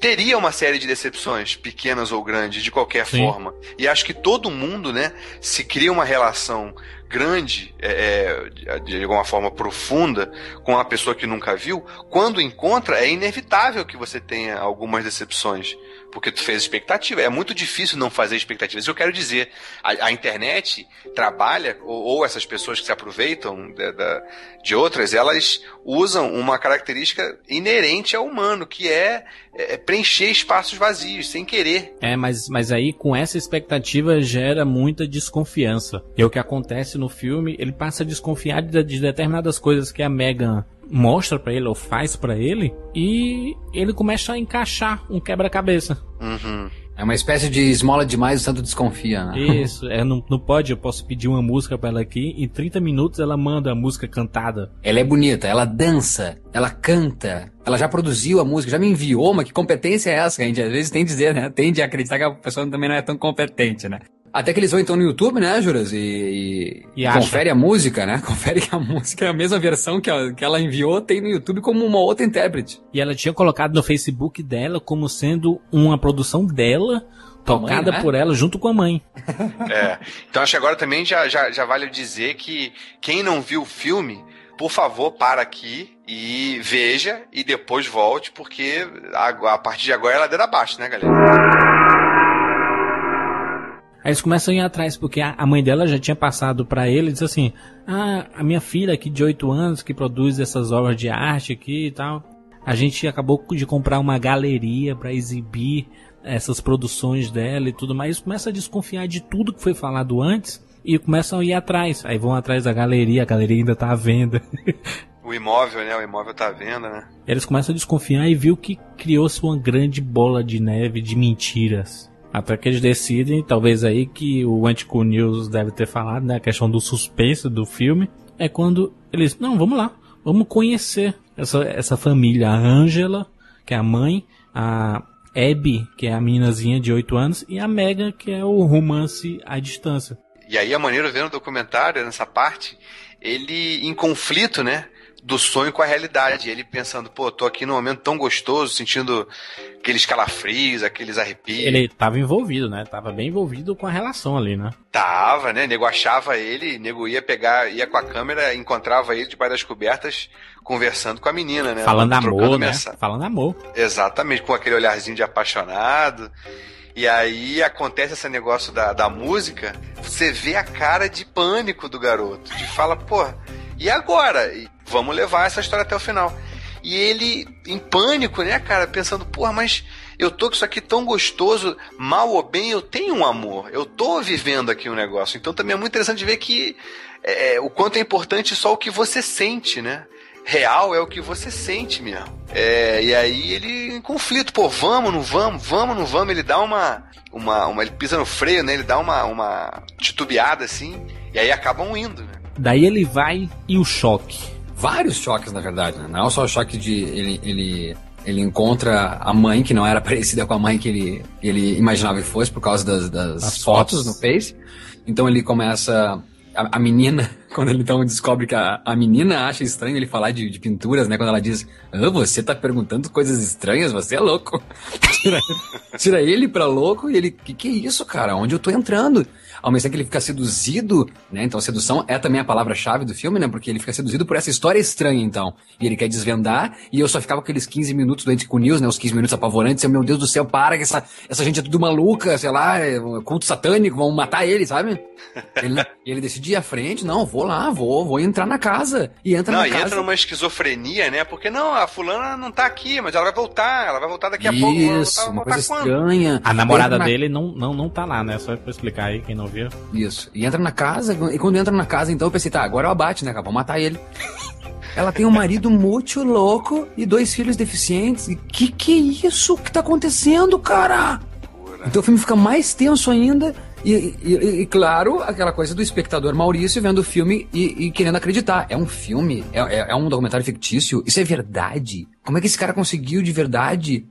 teria uma série de decepções, pequenas ou grandes, de qualquer Sim. forma. E acho que todo mundo, né, se cria uma relação grande, é, é, de alguma forma profunda, com uma pessoa que nunca viu, quando encontra, é inevitável que você tenha algumas decepções porque tu fez expectativa. É muito difícil não fazer expectativas. Eu quero dizer, a, a internet trabalha, ou, ou, essas pessoas que se aproveitam de, de, de, outras, elas usam uma característica inerente ao humano, que é, é, preencher espaços vazios, sem querer. É, mas, mas aí com essa expectativa gera muita desconfiança. E é o que acontece no filme, ele passa a desconfiar de, de determinadas coisas que a Megan mostra para ele ou faz para ele e ele começa a encaixar um quebra-cabeça. Uhum. É uma espécie de esmola demais, o santo desconfia, né? Isso, é, não, não pode, eu posso pedir uma música para ela aqui, em 30 minutos ela manda a música cantada. Ela é bonita, ela dança, ela canta, ela já produziu a música, já me enviou, mas que competência é essa? A gente às vezes tem que dizer, né? Tende a acreditar que a pessoa também não é tão competente, né? Até que eles vão então no YouTube, né, Juras? E, e, e confere a música, né? *laughs* Confere que a música é a mesma versão que, a, que ela enviou, tem no YouTube como uma outra intérprete. E ela tinha colocado no Facebook dela como sendo uma produção dela, tocada mãe, né? por ela junto com a mãe. *laughs* É. Então acho que agora também já, já, já vale dizer que quem não viu o filme, por favor, para aqui e veja e depois volte, porque a, a partir de agora é ladeira abaixo, né, galera? Aí eles começam a ir atrás, porque a, mãe dela já tinha passado pra ele e disse assim: Ah, a minha filha aqui de 8 anos que produz essas obras de arte aqui e tal. A gente acabou de comprar uma galeria pra exibir essas produções dela e tudo mais. Começa a desconfiar de tudo que foi falado antes e começam a ir atrás. Aí vão atrás da galeria, a galeria ainda tá à venda. *laughs* O imóvel, né? O imóvel tá à venda, né? Eles começam a desconfiar e viu que criou-se uma grande bola de neve de mentiras. Até que eles decidem, talvez aí que o Antico News deve ter falado, né? A questão do suspense do filme. É quando eles, não, vamos lá, vamos conhecer essa, essa família. A Angela, que é a mãe, a Abby, que é a meninazinha de 8 anos, e a Megan, que é o romance à distância. E aí a maneira vendo o documentário, nessa parte, ele em conflito, né? Do sonho com a realidade. Ele pensando, pô, tô aqui num momento tão gostoso, sentindo aqueles calafrios, aqueles arrepios. Ele tava envolvido, né? Tava bem envolvido com a relação ali, né? Tava, né? Nego achava ele, nego ia pegar, ia com a câmera, encontrava ele debaixo das cobertas, conversando com a menina, né? Falando amor, né? mensagem. Falando amor. Exatamente, com aquele olharzinho de apaixonado. E aí acontece esse negócio da, da música, você vê a cara de pânico do garoto, de fala, pô, e agora? E vamos levar essa história até o final. E ele, em pânico, né, cara, pensando, porra, mas eu tô com isso aqui tão gostoso, mal ou bem, eu tenho um amor, eu tô vivendo aqui um negócio. Então também é muito interessante ver que é, o quanto é importante só o que você sente, né? Real é o que você sente mesmo. É, e aí ele em conflito, pô, vamos, não vamos, vamos, não vamos. Ele dá uma, uma, uma ele pisa no freio, né? Ele dá uma, uma titubeada assim, e aí acabam indo, né? Daí ele vai e o choque. Vários choques, na verdade, né? Não é só o choque de ele, ele, ele encontra a mãe, que não era *laughs* parecida com a mãe que ele, ele imaginava que fosse, por causa das, das As fotos, fotos. no Face. Então ele começa. A, a menina, *laughs* quando ele então descobre que a, a menina acha estranho ele falar de, de pinturas, né? Quando ela diz, ah, você tá perguntando coisas estranhas, você é louco. *laughs* tira, tira ele pra louco e ele, que que é isso, cara? Onde eu tô entrando? Ao mesmo tempo que ele fica seduzido, né? Então, sedução é também a palavra-chave do filme, né? Porque ele fica seduzido por essa história estranha, então. E ele quer desvendar, e eu só ficava com aqueles 15 minutos do Antico News, né? Os 15 minutos apavorantes, eu, meu Deus do céu, para, que essa, essa gente é tudo maluca, sei lá, é um culto satânico, vão matar ele, sabe? Ele, ele decide ir à frente, não, vou lá, vou, vou entrar na casa. E entra Não, na e casa. entra numa esquizofrenia, né? Porque não, a fulana não tá aqui, mas ela vai voltar, ela vai voltar daqui a pouco. vai Isso, voltar, uma coisa quando? estranha. A namorada na- dele não, não, não tá lá, né? Só pra explicar aí, quem não Isso. E entra na casa, e quando entra na casa, então eu pensei, tá, agora o abate, né, cara? Vamos matar ele. *laughs* Ela tem um marido muito louco e dois filhos deficientes. E que que é isso que tá acontecendo, cara? Então o filme fica mais tenso ainda. E, e- e- claro, aquela coisa do espectador Maurício vendo o filme e, e querendo acreditar. É um filme? É, é- é um documentário fictício? Isso é verdade? Como é que esse cara conseguiu de verdade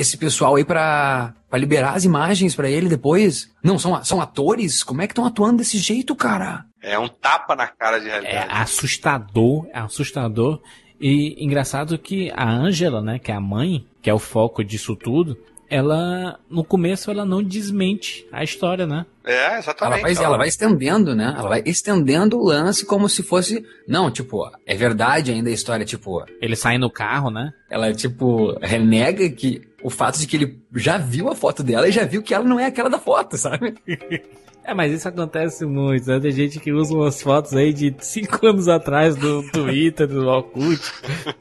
esse pessoal aí pra, pra liberar as imagens pra ele depois? Não, são, são atores? Como é que estão atuando desse jeito, cara? É um tapa na cara de É realidade. assustador, é assustador. E engraçado que a Angela, né, que é a mãe, que é o foco disso tudo, ela, no começo, ela não desmente a história, né? É, Ela exatamente. vai, ela vai estendendo, né? Ela vai estendendo o lance como se fosse. Não, tipo, é verdade ainda a história, tipo. Ele sai no carro, né? Ela, tipo, renega que o fato de que ele já viu a foto dela e já viu que ela não é aquela da foto, sabe? *laughs* É, mas isso acontece muito, né? Tem gente que usa umas fotos aí de 5 *laughs* anos atrás do Twitter, do Orkut,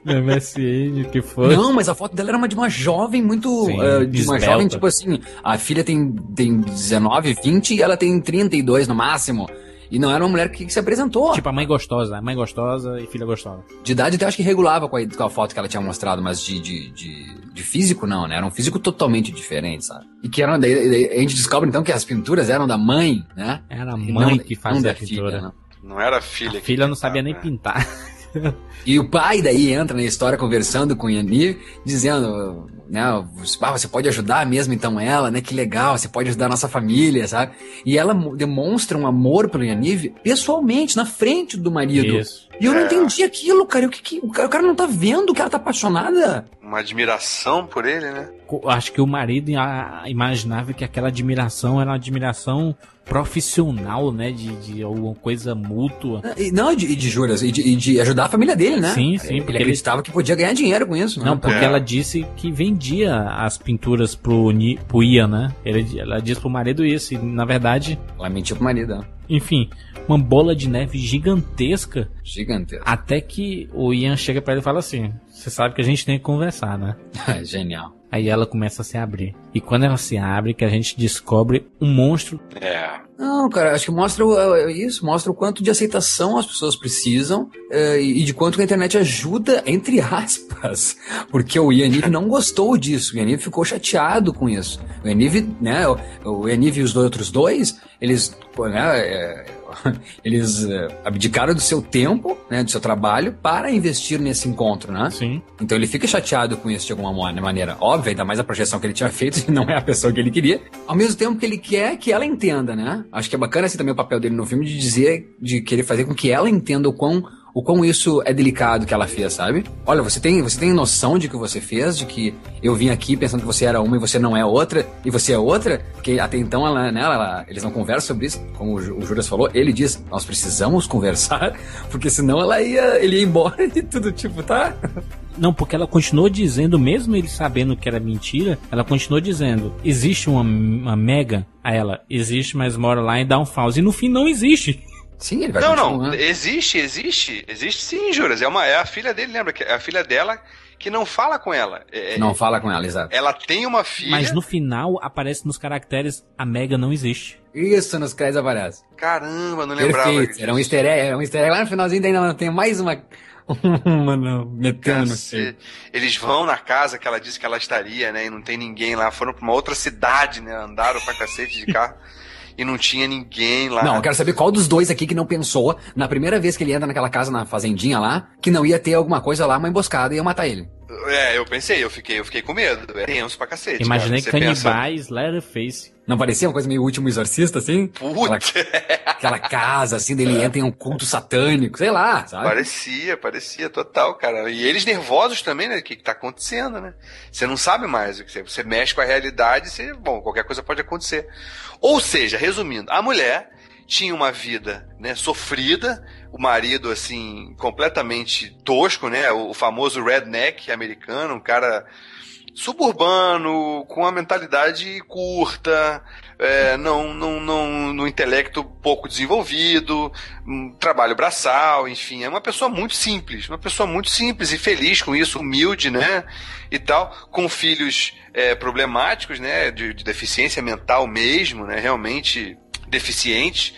do *laughs* MSN, o que foi. Não, mas a foto dela era uma de uma jovem muito. Sim, eh, de uma jovem, tipo assim, a filha tem, tem 19, 20 e ela tem 32 no máximo. E não era uma mulher que, que se apresentou. Tipo a mãe gostosa, a mãe gostosa e filha gostosa. De idade até acho que regulava com a, com a foto que ela tinha mostrado, mas de, de, de, de físico não, né? Era um físico totalmente diferente, sabe? E que eram, daí, daí a gente descobre então que as pinturas eram da mãe, né? Era a mãe não- que não fazia da a pintura. filha, né? Não era a filha. A filha não sabia nem pintava, né? pintar. *laughs* E o pai daí entra na história conversando com o Yanir, dizendo, né, ah, você pode ajudar mesmo então ela, né, que legal, você pode ajudar a nossa família, sabe? E ela mo- demonstra um amor pelo Yaniv pessoalmente, na frente do marido. Isso. E eu não É. entendi aquilo, cara, o, que, que- o cara, não tá vendo que ela tá apaixonada? uma admiração por ele, né? Acho que o marido ah, imaginava que aquela admiração era uma admiração profissional, né? De, de alguma coisa mútua. E- Não, e de, de juras, e de, e de ajudar a família dele, né? Sim, sim, Ele, porque ele acreditava que podia ganhar dinheiro com isso. Não, né? porque É. ela disse que vendia as pinturas pro, pro Ian, né? Ele, ela disse pro marido isso, e na verdade, Ela mentiu pro marido, né? Enfim, uma bola de neve gigantesca, Gigantesco. até que o Ian chega pra ele e fala assim: Você sabe que a gente tem que conversar, né? *laughs* Genial. Aí ela começa a se abrir. E quando ela se abre, que a gente descobre um monstro. É. Não, cara, acho que mostra o- é isso, mostra o quanto de aceitação as pessoas precisam é, e de quanto a internet ajuda, entre aspas. *laughs* Porque o Yaniv não gostou disso, o Yaniv ficou chateado com isso. O Yaniv, né, o, Yaniv e os outros dois, eles, né, é, *laughs* eles é, abdicaram do seu tempo, né, do seu trabalho, para investir nesse encontro, né? Sim. Então ele fica chateado com isso de alguma ma- maneira. Óbvio, ainda mais a projeção que ele tinha feito, *laughs* não é a pessoa que ele queria. Ao mesmo tempo que ele quer que ela entenda, né? Acho que é bacana assim também o papel dele no filme de dizer, de querer fazer com que ela entenda o quão, o quão isso é delicado que ela fez, sabe? Olha, você tem, você tem noção de que você fez, de que eu vim aqui pensando que você era uma e você não é outra, e você é outra? Porque até então ela, né, ela- eles não conversam sobre isso, como o Ju- o Juras falou, ele diz, nós precisamos conversar, *laughs* porque senão ela ia, ele ia embora *laughs* e tudo tipo, tá? Não, porque ela continuou dizendo, mesmo ele sabendo que era mentira, ela continuou dizendo: existe uma, uma mega a ela, existe, mas mora lá em Downfalls. E no fim não existe. Sim, ele vai Não, continuar. não. Existe, existe. Existe sim, Juras. É, uma, é a filha dele, lembra? que É a filha dela que não fala com ela. É- Não fala com ela, exato. Ela tem uma filha. Mas no final aparece nos caracteres: a mega não existe. Isso nos créditos aparece. Caramba, não lembrava. Perfeito. Era um easter egg, era um easter egg. Lá no finalzinho ainda tem mais uma. *laughs* uma não, metendo. Eles vão na casa que ela disse que ela estaria, né? E não tem ninguém lá. Foram pra uma outra cidade, né? Andaram pra cacete de carro. *laughs* e não tinha ninguém lá. Não, eu quero saber qual dos dois aqui que não pensou, na primeira vez que ele entra naquela casa, na fazendinha lá, que não ia ter alguma coisa lá, uma emboscada e ia matar ele. É, eu pensei, eu fiquei, eu fiquei com medo. É tenso pra cacete. Imaginei cara. Você pensa, canibais, Leatherface. Não parecia uma coisa meio último exorcista, assim? Aquela, Puta, aquela casa, assim, dele entra em um culto satânico, sei lá, sabe? parecia, parecia total, cara. E eles nervosos também, né? O que, que tá acontecendo, né? Você não sabe mais o que você, você mexe com a realidade, você, bom, qualquer coisa pode acontecer. Ou seja, resumindo, a mulher tinha uma vida, né, sofrida, o marido assim completamente tosco, né, o famoso redneck americano, um cara suburbano, com uma mentalidade curta, é, não, não, não, no intelecto pouco desenvolvido, um trabalho braçal, enfim, é uma pessoa muito simples, uma pessoa muito simples e feliz com isso, humilde, né, e tal, com filhos é, problemáticos, né, de, de deficiência mental mesmo, né, realmente deficientes,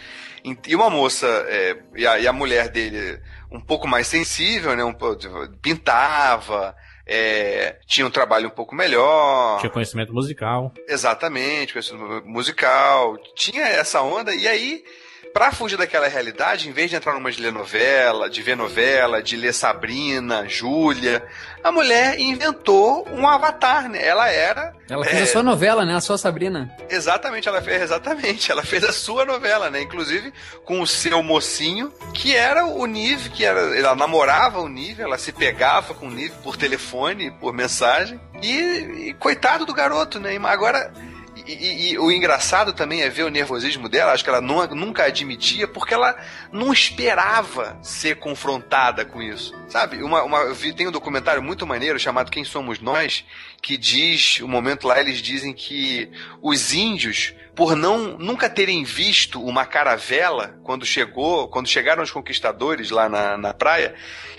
e uma moça, é, e, a, e a mulher dele um pouco mais sensível, né, um, pintava, é, tinha um trabalho um pouco melhor. Tinha conhecimento musical. Exatamente, conhecimento musical. Tinha essa onda, e aí, pra fugir daquela realidade, em vez de entrar numa de ler novela, de ver novela, de ler Sabrina, Júlia, a mulher inventou um avatar, né? Ela era. Ela fez é, a sua novela, né? A sua Sabrina. Exatamente, ela fez exatamente. Ela fez a sua novela, né? Inclusive com o seu mocinho, que era o Nive, que era. Ela namorava o Nive, ela se pegava com o Nive por telefone, por mensagem. E, e coitado do garoto, né? Agora. E, e- o engraçado também é ver o nervosismo dela, acho que ela nu- nunca admitia, porque ela não esperava ser confrontada com isso. Sabe? Uma, uma, tem um documentário muito maneiro chamado Quem Somos Nós, que diz, o momento lá eles dizem que os índios, por não nunca terem visto uma caravela quando chegou, quando chegaram os conquistadores lá na, na praia,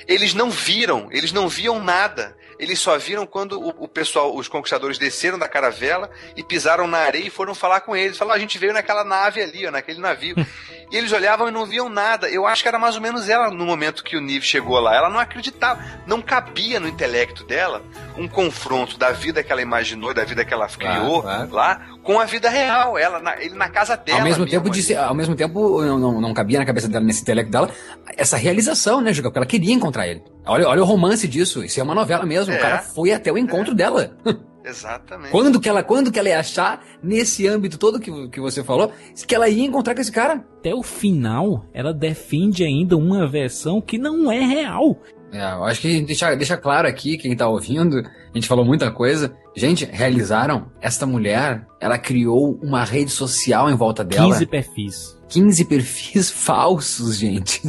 eles não viram, eles não viam nada. Eles só viram quando o, o pessoal, os conquistadores desceram da caravela e pisaram na areia e foram falar com eles. Falaram, "Ah, a gente veio naquela nave ali, ó, naquele navio. *laughs* e eles olhavam e não viam nada. Eu acho que era mais ou menos ela no momento que o Nive chegou lá. Ela não acreditava, não cabia no intelecto dela um confronto da vida que ela imaginou, da vida que ela criou claro. lá, com a vida real. Ela, na, ele na casa dela. ao mesmo mesmo tempo, disse, ao mesmo tempo não, não, não cabia na cabeça dela, nesse intelecto dela, essa realização, né, Juca? Porque ela queria encontrar ele. Olha, olha o romance disso. Isso é uma novela mesmo. É. O cara foi até o encontro dela. *laughs* Exatamente. Quando que ela, quando que ela ia achar, nesse âmbito todo que, que você falou, que ela ia encontrar com esse cara? Até o final, ela defende ainda uma versão que não é real. É, eu acho que deixa, deixa claro aqui, quem tá ouvindo, a gente falou muita coisa. Gente, realizaram, esta mulher, ela criou uma rede social em volta dela. 15 perfis. 15 perfis *laughs* falsos, gente.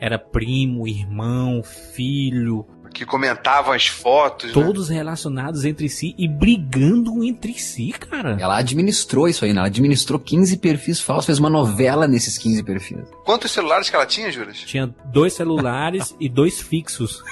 Era primo, irmão, filho, Que comentavam as fotos. né? todos relacionados entre si e brigando entre si, cara. Ela administrou isso aí, né? Ela administrou 15 perfis falsos, fez uma novela nesses 15 perfis. Quantos celulares que ela tinha, Juras? Tinha dois celulares *laughs* e dois fixos.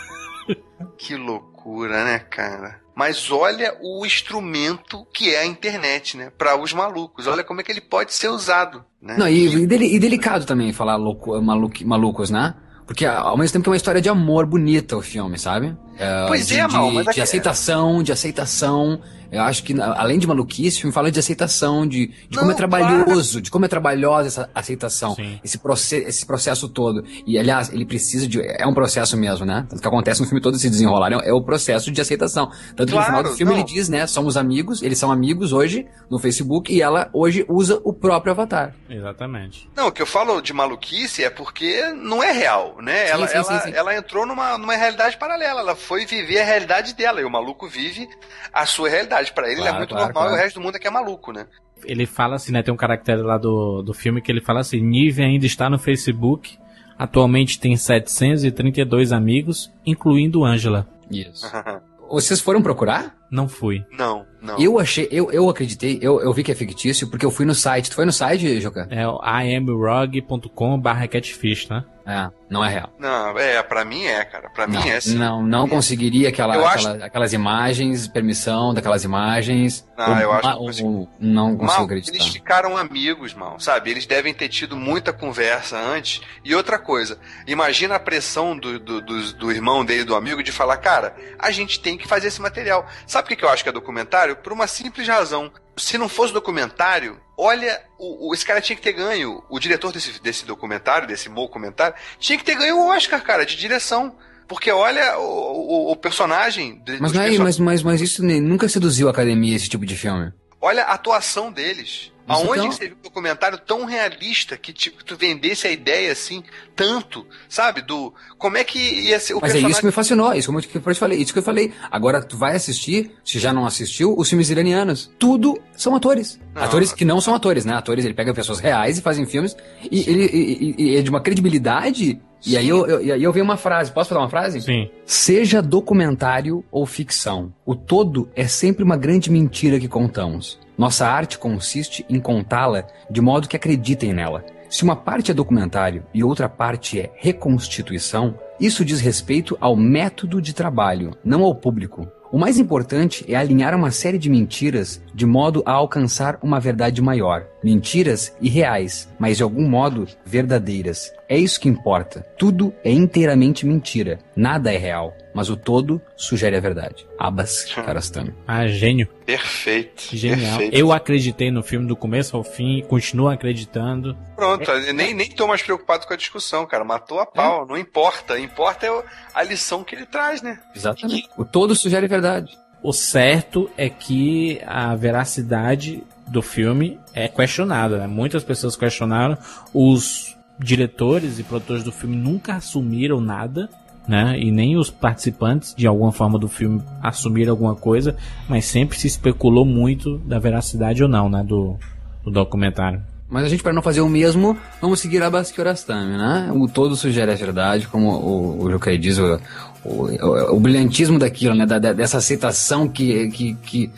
Que loucura, né, cara? Mas olha o instrumento que é a internet, né? Para os malucos. Olha como é que ele pode ser usado, né? Não, e, e deli- e delicado também falar louco, maluqui- malucos, né? Porque ao mesmo tempo que é uma história de amor bonita o filme, sabe? É, Pois de, é, de, Mal, mas de aqui- aceitação, de aceitação. Eu acho que, além de maluquice, o filme fala de aceitação, de, de Não, como é trabalhoso, de como é trabalhosa essa aceitação, Sim. esse, proce esse processo todo. E, aliás, ele precisa de. É um processo mesmo, né? Tanto que acontece no filme todo esse desenrolar, é, é o processo de aceitação. Tanto que no Claro, final do filme não. ele diz, né? Somos amigos, eles são amigos hoje no Facebook e ela hoje usa o próprio avatar. Exatamente. Não, o que eu falo de maluquice é porque não é real, né? Sim, ela, sim, ela, sim, sim. ela entrou numa, numa realidade paralela. Ela foi viver a realidade dela. E o maluco vive a sua realidade. Pra ele, ele é Claro, muito claro, normal e claro. o resto do mundo é que é maluco, né? Ele fala assim, né? Tem um caractere lá do, do filme que ele fala assim: Nive ainda está no Facebook. Atualmente tem 732 amigos, incluindo Angela. Isso. *laughs* Vocês foram procurar? Não fui. não, não. Eu achei, eu, eu acreditei, eu, eu vi que é fictício porque eu fui no site. Tu foi no site, Joca? É o imrog.com barra catfish, né? É, não é real. Não, é, pra mim é, cara. Pra Não, mim é sim. não, não conseguiria aquela, Eu acho- aquela- aquelas imagens, permissão daquelas imagens. Não, eu acho que ma- eu consigo. o- não consigo Mal, acreditar. eles ficaram amigos, mal, sabe? Eles devem ter tido muita conversa antes. E outra coisa, imagina a pressão do, do, do, do irmão dele, do amigo, de falar, cara, a gente tem que fazer esse material. Sabe que que eu acho que é documentário? Por uma simples razão. Se não fosse documentário, olha, o, o- esse cara tinha que ter ganho, o diretor desse, desse documentário, desse documentário, tinha que ter ganho o Oscar, cara, de direção. Porque olha o, o, o personagem. Mas, não é, perso- mas, mas, mas isso nem- nunca seduziu a academia, esse tipo de filme. Olha a atuação deles. Aonde então- que você viu um documentário tão realista que tipo, tu vendesse a ideia assim, tanto, sabe? Do como é que ia ser o Mas é personagem. isso que me fascinou, isso como eu te falei, isso que eu falei. Agora tu vai assistir, se já não assistiu, os filmes iranianos. Tudo são atores. Não. Atores que não são atores, né? Atores, ele pega pessoas reais e fazem filmes. E ele e- e- e é de uma credibilidade. E aí eu, eu, e aí eu vi uma frase. Posso falar uma frase? Sim. Seja documentário ou ficção, o todo é sempre uma grande mentira que contamos. Nossa arte consiste em contá-la de modo que acreditem nela. Se uma parte é documentário e outra parte é reconstituição, isso diz respeito ao método de trabalho, não ao público. O mais importante é alinhar uma série de mentiras de modo a alcançar uma verdade maior. Mentiras irreais, mas de algum modo verdadeiras. É isso que importa. Tudo é inteiramente mentira. Nada é real. Mas o todo sugere a verdade. Abbas *laughs* Kiarostami. Ah, gênio. Perfeito. Genial. Perfeito. Eu acreditei no filme do começo ao fim, continuo acreditando. Pronto, nem, nem tô mais preocupado com a discussão, cara. Matou a pau. Não importa. Importa é a lição que ele traz, né? Exatamente. O todo sugere a verdade. O certo é que a veracidade do filme é questionada. Né? Muitas pessoas questionaram. Os diretores e produtores do filme nunca assumiram nada. Né? E nem os participantes de alguma forma do filme assumiram alguma coisa, mas sempre se especulou muito da veracidade ou não, né, do, do documentário. Mas a gente, para não fazer o mesmo, vamos seguir Abbas Kiarostami, né? O todo sugere a verdade, como o, o Jukai diz, o, o, o- o brilhantismo daquilo, né? Da- dessa aceitação que, que, que,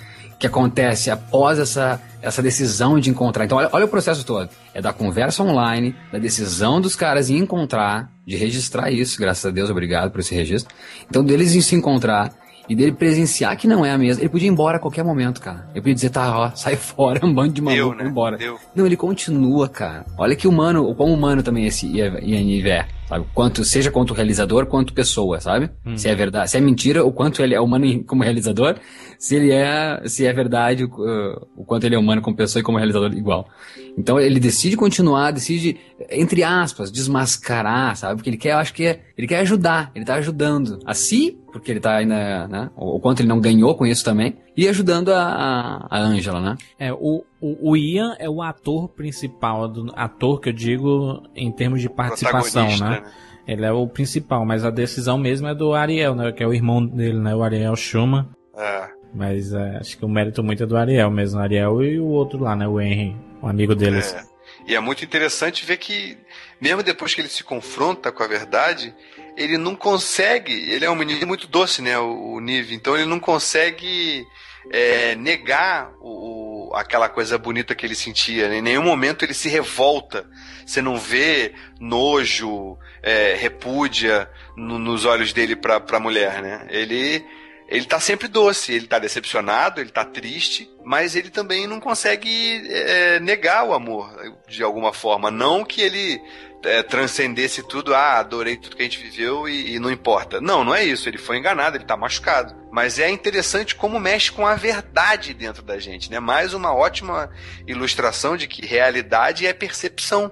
que acontece após essa, essa decisão de encontrar. Então, olha, olha o processo todo. É da conversa online, da decisão dos caras em encontrar, de registrar isso, graças a Deus, obrigado por esse registro. Então, deles em se encontrar e dele presenciar que não é a mesma. Ele podia ir embora a qualquer momento, cara. Ele podia dizer, tá, ó, *laughs* sai fora, um bando de Deu, maluco, né? embora. Deu. Não, ele continua, cara. Olha que humano, o quão humano também esse Yaniv é, sabe? Quanto, seja quanto realizador, quanto pessoa, sabe? Se é verdade, se é mentira, o quanto ele é humano *laughs* como realizador, se ele é, se é verdade, uh, o quanto ele é humano como pessoa e como realizador igual. Então ele decide continuar, decide, entre aspas, desmascarar, sabe? Porque ele quer, eu acho que é, ele quer ajudar, ele tá ajudando a si, porque ele tá ainda, né? O, o quanto ele não ganhou com isso também, e ajudando a, a, a Angela, né? É, o, o, o Ian é o ator principal, do, ator que eu digo em termos de participação, Protagonista, né? Ele é o principal, mas a decisão mesmo é do Ariel, né? Que é o irmão dele, né? O Ariel Schumann. É. Mas é, acho que o mérito muito é do Ariel mesmo. O Ariel e o outro lá, né? O Henry, o amigo deles. É. E é muito interessante ver que, mesmo depois que ele se confronta com a verdade, ele não consegue. Ele é um menino muito doce, né? O, o Nive. Então ele não consegue é, negar o, o, aquela coisa bonita que ele sentia. Né? Em nenhum momento ele se revolta. Você não vê nojo, é, repúdia no, nos olhos dele pra, pra mulher, né? Ele ele tá sempre doce, ele tá decepcionado, ele tá triste, mas ele também não consegue é, negar o amor de alguma forma. Não que ele é, transcendesse tudo, ah, adorei tudo que a gente viveu e, e, não importa. Não, não é isso. Ele foi enganado, ele tá machucado. Mas é interessante como mexe com a verdade dentro da gente, né? Mais uma ótima ilustração de que realidade é percepção.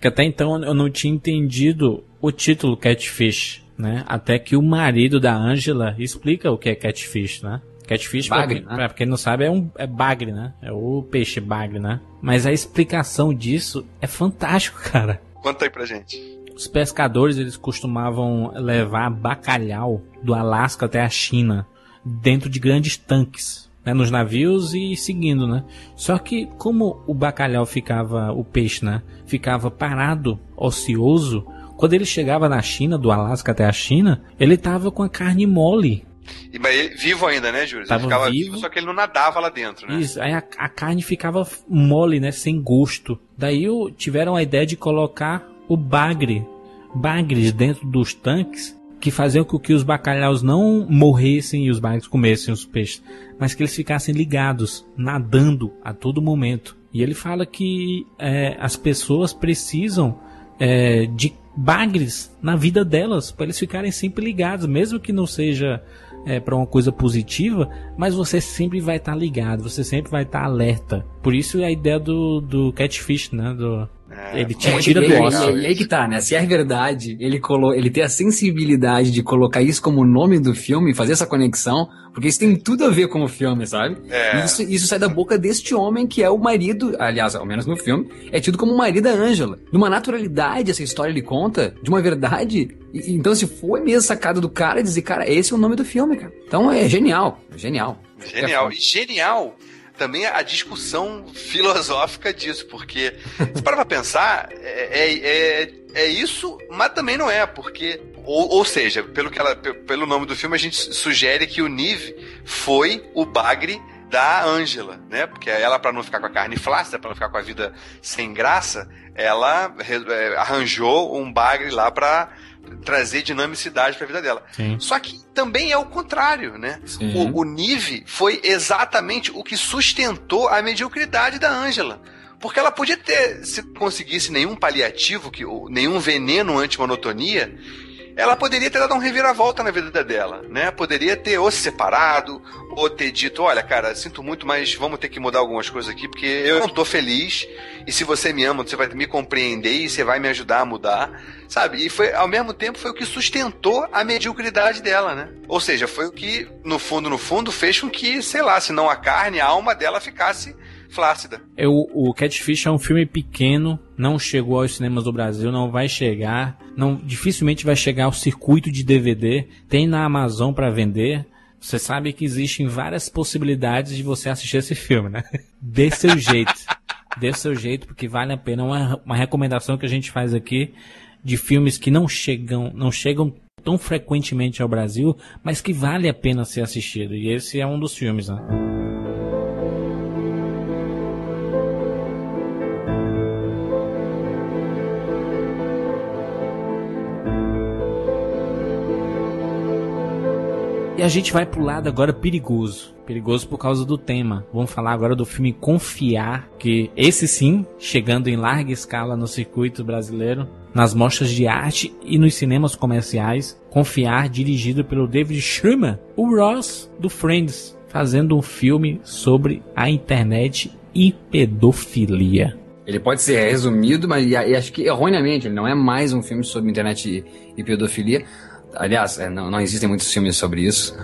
Que até então eu não tinha entendido o título Catfish né? Até que o marido da Angela explica o que é catfish, né? Catfish, bagre, pra, né? pra quem não sabe, é um é bagre, né? É o peixe bagre, né? Mas a explicação disso é fantástico, *laughs* cara. Conta aí pra gente. Os pescadores, eles costumavam levar bacalhau do Alasca até a China, dentro de grandes tanques, né, nos navios e seguindo, né? Só que como o bacalhau ficava, o peixe, né, ficava parado, ocioso, quando ele chegava na China, do Alasca até a China, ele tava com a carne mole. E, mas vivo ainda, né, Júlio? Ele ficava vivo, vivo, só que ele não nadava lá dentro, né? Isso, aí a, a carne ficava mole, né, sem gosto. Daí o, tiveram a ideia de colocar o bagre, bagres dentro dos tanques, que faziam com que os bacalhaus não morressem e os bagres comessem os peixes, mas que eles ficassem ligados, nadando a todo momento. E ele fala que é, as pessoas precisam é, de bagres na vida delas, para eles ficarem sempre ligados, mesmo que não seja é, para uma coisa positiva, mas você sempre vai estar tá ligado, você sempre vai estar tá alerta. Por isso a ideia do, do catfish, né? Do, é, ele te tira do ócio. E aí que tá, né? Se é verdade, ele, colo ele tem a sensibilidade de colocar isso como nome do filme, fazer essa conexão, porque isso tem tudo a ver com o filme, sabe? É. Isso, isso sai da boca deste homem que é o marido, aliás, ao menos no filme, é tido como o marido da Angela. De uma naturalidade essa história ele conta, de uma verdade. E, então, se foi mesmo sacada do cara, dizer, cara, esse é o nome do filme, cara. Então é genial, genial. Genial. E genial também a discussão filosófica disso, porque se para pra pensar, é, é, é, é, isso, mas também não é, porque. Ou, ou seja, pelo, que ela, pelo nome do filme, a gente sugere que o Nive foi o bagre da Angela, né? Porque ela, para não ficar com a carne flácida, para não ficar com a vida sem graça, ela é, arranjou um bagre lá para trazer dinamicidade para a vida dela. Sim. Só que também é o contrário, né? O, o Nive foi exatamente o que sustentou a mediocridade da Angela. Porque ela podia ter, se conseguisse nenhum paliativo, que, nenhum veneno anti-monotonia, ela poderia ter dado um reviravolta na vida dela, né? Poderia ter ou se separado, ou ter dito, olha, cara, sinto muito, mas vamos ter que mudar algumas coisas aqui, porque eu não tô feliz, e se você me ama, você vai me compreender e você vai me ajudar a mudar, sabe? E foi, ao mesmo tempo, foi o que sustentou a mediocridade dela, né? Ou seja, foi o que, no fundo, no fundo, fez com que, sei lá, se não a carne, a alma dela ficasse flácida. O, o Catfish é um filme pequeno, não chegou aos cinemas do Brasil, não vai chegar, não dificilmente vai chegar ao circuito de DVD. Tem na Amazon para vender. Você sabe que existem várias possibilidades de você assistir esse filme, né? *laughs* Dê seu jeito. Dê seu jeito, porque vale a pena. Uma, uma recomendação que a gente faz aqui de filmes que não chegam, não chegam tão frequentemente ao Brasil, mas que vale a pena ser assistido. E esse é um dos filmes, né? E a gente vai pro lado agora perigoso. Perigoso por causa do tema. Vamos falar agora do filme Confiar, que esse sim, chegando em larga escala no circuito brasileiro, nas mostras de arte e nos cinemas comerciais. Confiar, dirigido pelo David Schwimmer, o Ross do Friends, fazendo um filme sobre a internet e pedofilia. Ele pode ser resumido, mas acho que erroneamente, ele não é mais um filme sobre internet e, e pedofilia, Aliás, é, não, não existem muitos filmes sobre isso.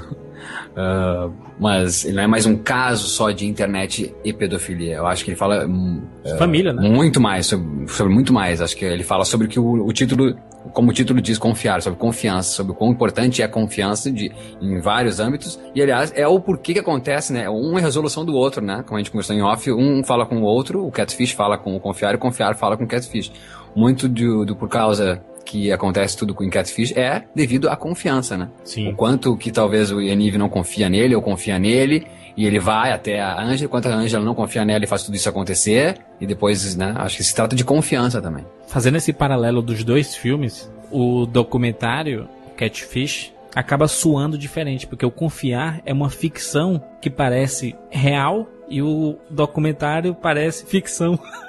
Uh, *laughs* mas ele não é mais um caso só de internet e pedofilia. Eu acho que ele fala hum, Família, né? muito mais, sobre, sobre muito mais. Acho que ele fala sobre o que o, o título, como o título diz, confiar, sobre confiança, sobre o quão importante é a confiança de, em vários âmbitos. E, aliás, é o porquê que acontece, né? Um é resolução do outro, né? Como a gente conversou em off, um fala com o outro, o Catfish fala com o confiar e o confiar fala com o Catfish. Muito do, do por causa que acontece tudo com o Catfish é devido à confiança, né? Sim. O quanto que talvez o Yaniv não confia nele ou confia nele e ele vai até a Angela, quanto a Angela não confia nela e faz tudo isso acontecer e depois, né? Acho que se trata de confiança também. Fazendo esse paralelo dos dois filmes, o documentário Catfish acaba suando diferente, porque o Confiar é uma ficção que parece real e o documentário parece ficção. *laughs*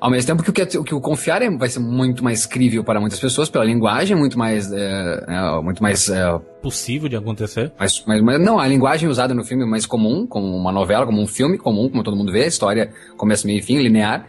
Ao mesmo tempo que o, que, que o confiar é, vai ser muito mais crível para muitas pessoas pela linguagem, muito mais, é, é, muito mais é, Possível de acontecer. mas, mas, mas não, a linguagem usada no filme é mais comum, como uma novela, como um filme comum, como todo mundo vê, a história começa meio e fim, linear,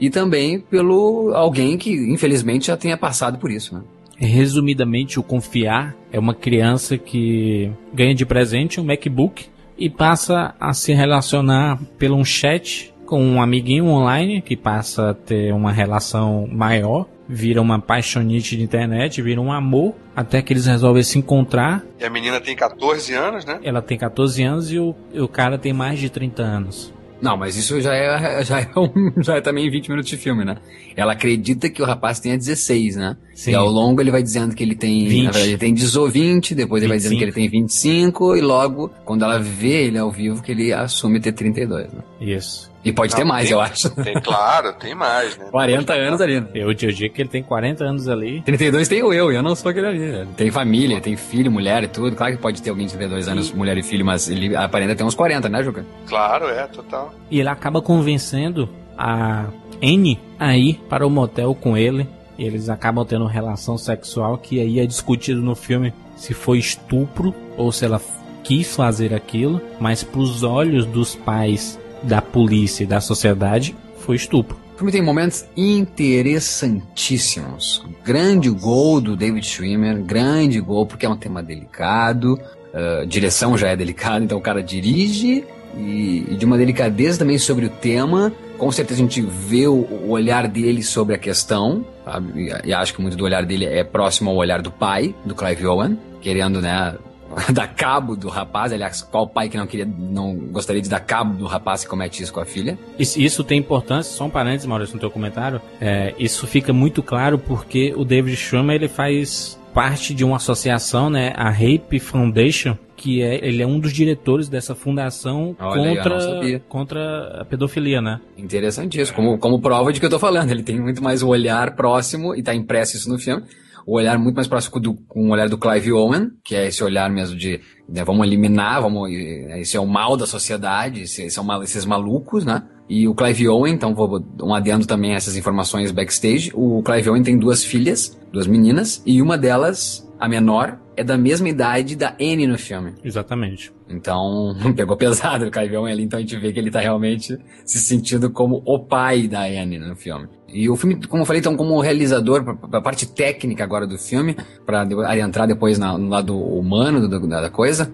e também pelo alguém que infelizmente já tenha passado por isso, né? Resumidamente, o Confiar é uma criança que ganha de presente um MacBook e passa a se relacionar pelo um chat com um amiguinho online que passa a ter uma relação maior, vira uma paixonite de internet, vira um amor, até que eles resolvem se encontrar. E a menina tem 14 anos, né? Ela tem 14 anos e o, e o cara tem mais de 30 anos. Não, mas isso já é, *laughs* já é, um, já é também 20 minutos de filme, né? Ela acredita que o rapaz tenha 16, né? Sim. E ao longo ele vai dizendo que ele tem. 20. Na verdade, ele tem 18, 20, depois ele vai dizendo que ele 25. tem 25, e logo, quando ela vê ele ao vivo, que ele assume ter 32, né? Isso. E pode ter Não, mais, tem- eu acho. *laughs* Tem, claro, tem mais, né? 40 anos ali, né? Eu, eu digo que ele tem 40 anos ali. 32 tem eu, e eu não sou aquele ali. né? Tem família, tem filho, mulher e tudo. Claro que pode ter alguém de 32 anos, mulher e filho, mas ele aparenta ter uns 40, né, Juca? Claro, é, total. E ele acaba convencendo a N a ir para o motel com ele. E eles acabam tendo relação sexual que aí é discutido no filme se foi estupro ou se ela quis fazer aquilo, mas pros olhos dos pais da polícia e da sociedade foi estupro. O filme tem momentos interessantíssimos. Grande gol do David Schwimmer, grande gol porque é um tema delicado, ah, direção já é delicada, então o cara dirige e, e de uma delicadeza também sobre o tema. Com certeza a gente vê o, o olhar dele sobre a questão, sabe? E, e acho que muito do olhar dele é próximo ao olhar do pai, do Clive Owen, querendo, né, *laughs* dar cabo do rapaz. Aliás, qual pai que não queria, não gostaria de dar cabo do rapaz que comete isso com a filha? Isso, isso tem importância, só um parênteses, Maurício, no teu comentário. É, isso fica muito claro porque o David Schwimmer ele faz parte de uma associação, né, a Rape Foundation, que é ele é um dos diretores dessa fundação Olha contra contra a pedofilia, né? Interessantíssimo, como, como prova de que eu tô falando. Ele tem muito mais o olhar próximo, e tá impresso isso no filme, o olhar muito mais próximo do, com o olhar do Clive Owen, que é esse olhar mesmo de né, vamos eliminar, vamos, eh, esse é o mal da sociedade, esse, esse é mal, esses malucos, né? E o Clive Owen, então vou um adendo também a essas informações backstage. O Clive Owen tem duas filhas, duas meninas, e uma delas, a menor, é da mesma idade da Anne no filme. Exatamente. Então, *laughs* pegou pesado o Clive Owen ali, então a gente vê que ele tá realmente se sentindo como o pai da Anne no filme. E o filme, como eu falei, então, como realizador, pra, pra parte técnica agora do filme, pra de- entrar depois na- no lado humano do- da, da coisa,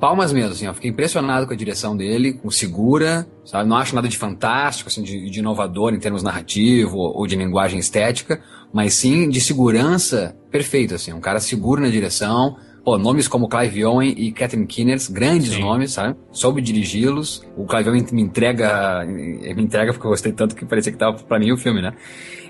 palmas mesmo, assim, ó, fiquei impressionado com a direção dele, com segura, sabe, não acho nada de fantástico, assim, de, de inovador em termos narrativo ou, ou de linguagem estética, mas sim de segurança perfeito, assim, um cara seguro na direção, Pô, nomes como Clive Owen e Catherine Kinners, grandes Sim. nomes, sabe? Soube dirigi-los. O Clive Owen me entrega, me entrega porque eu gostei tanto que parecia que tava pra mim o filme, né?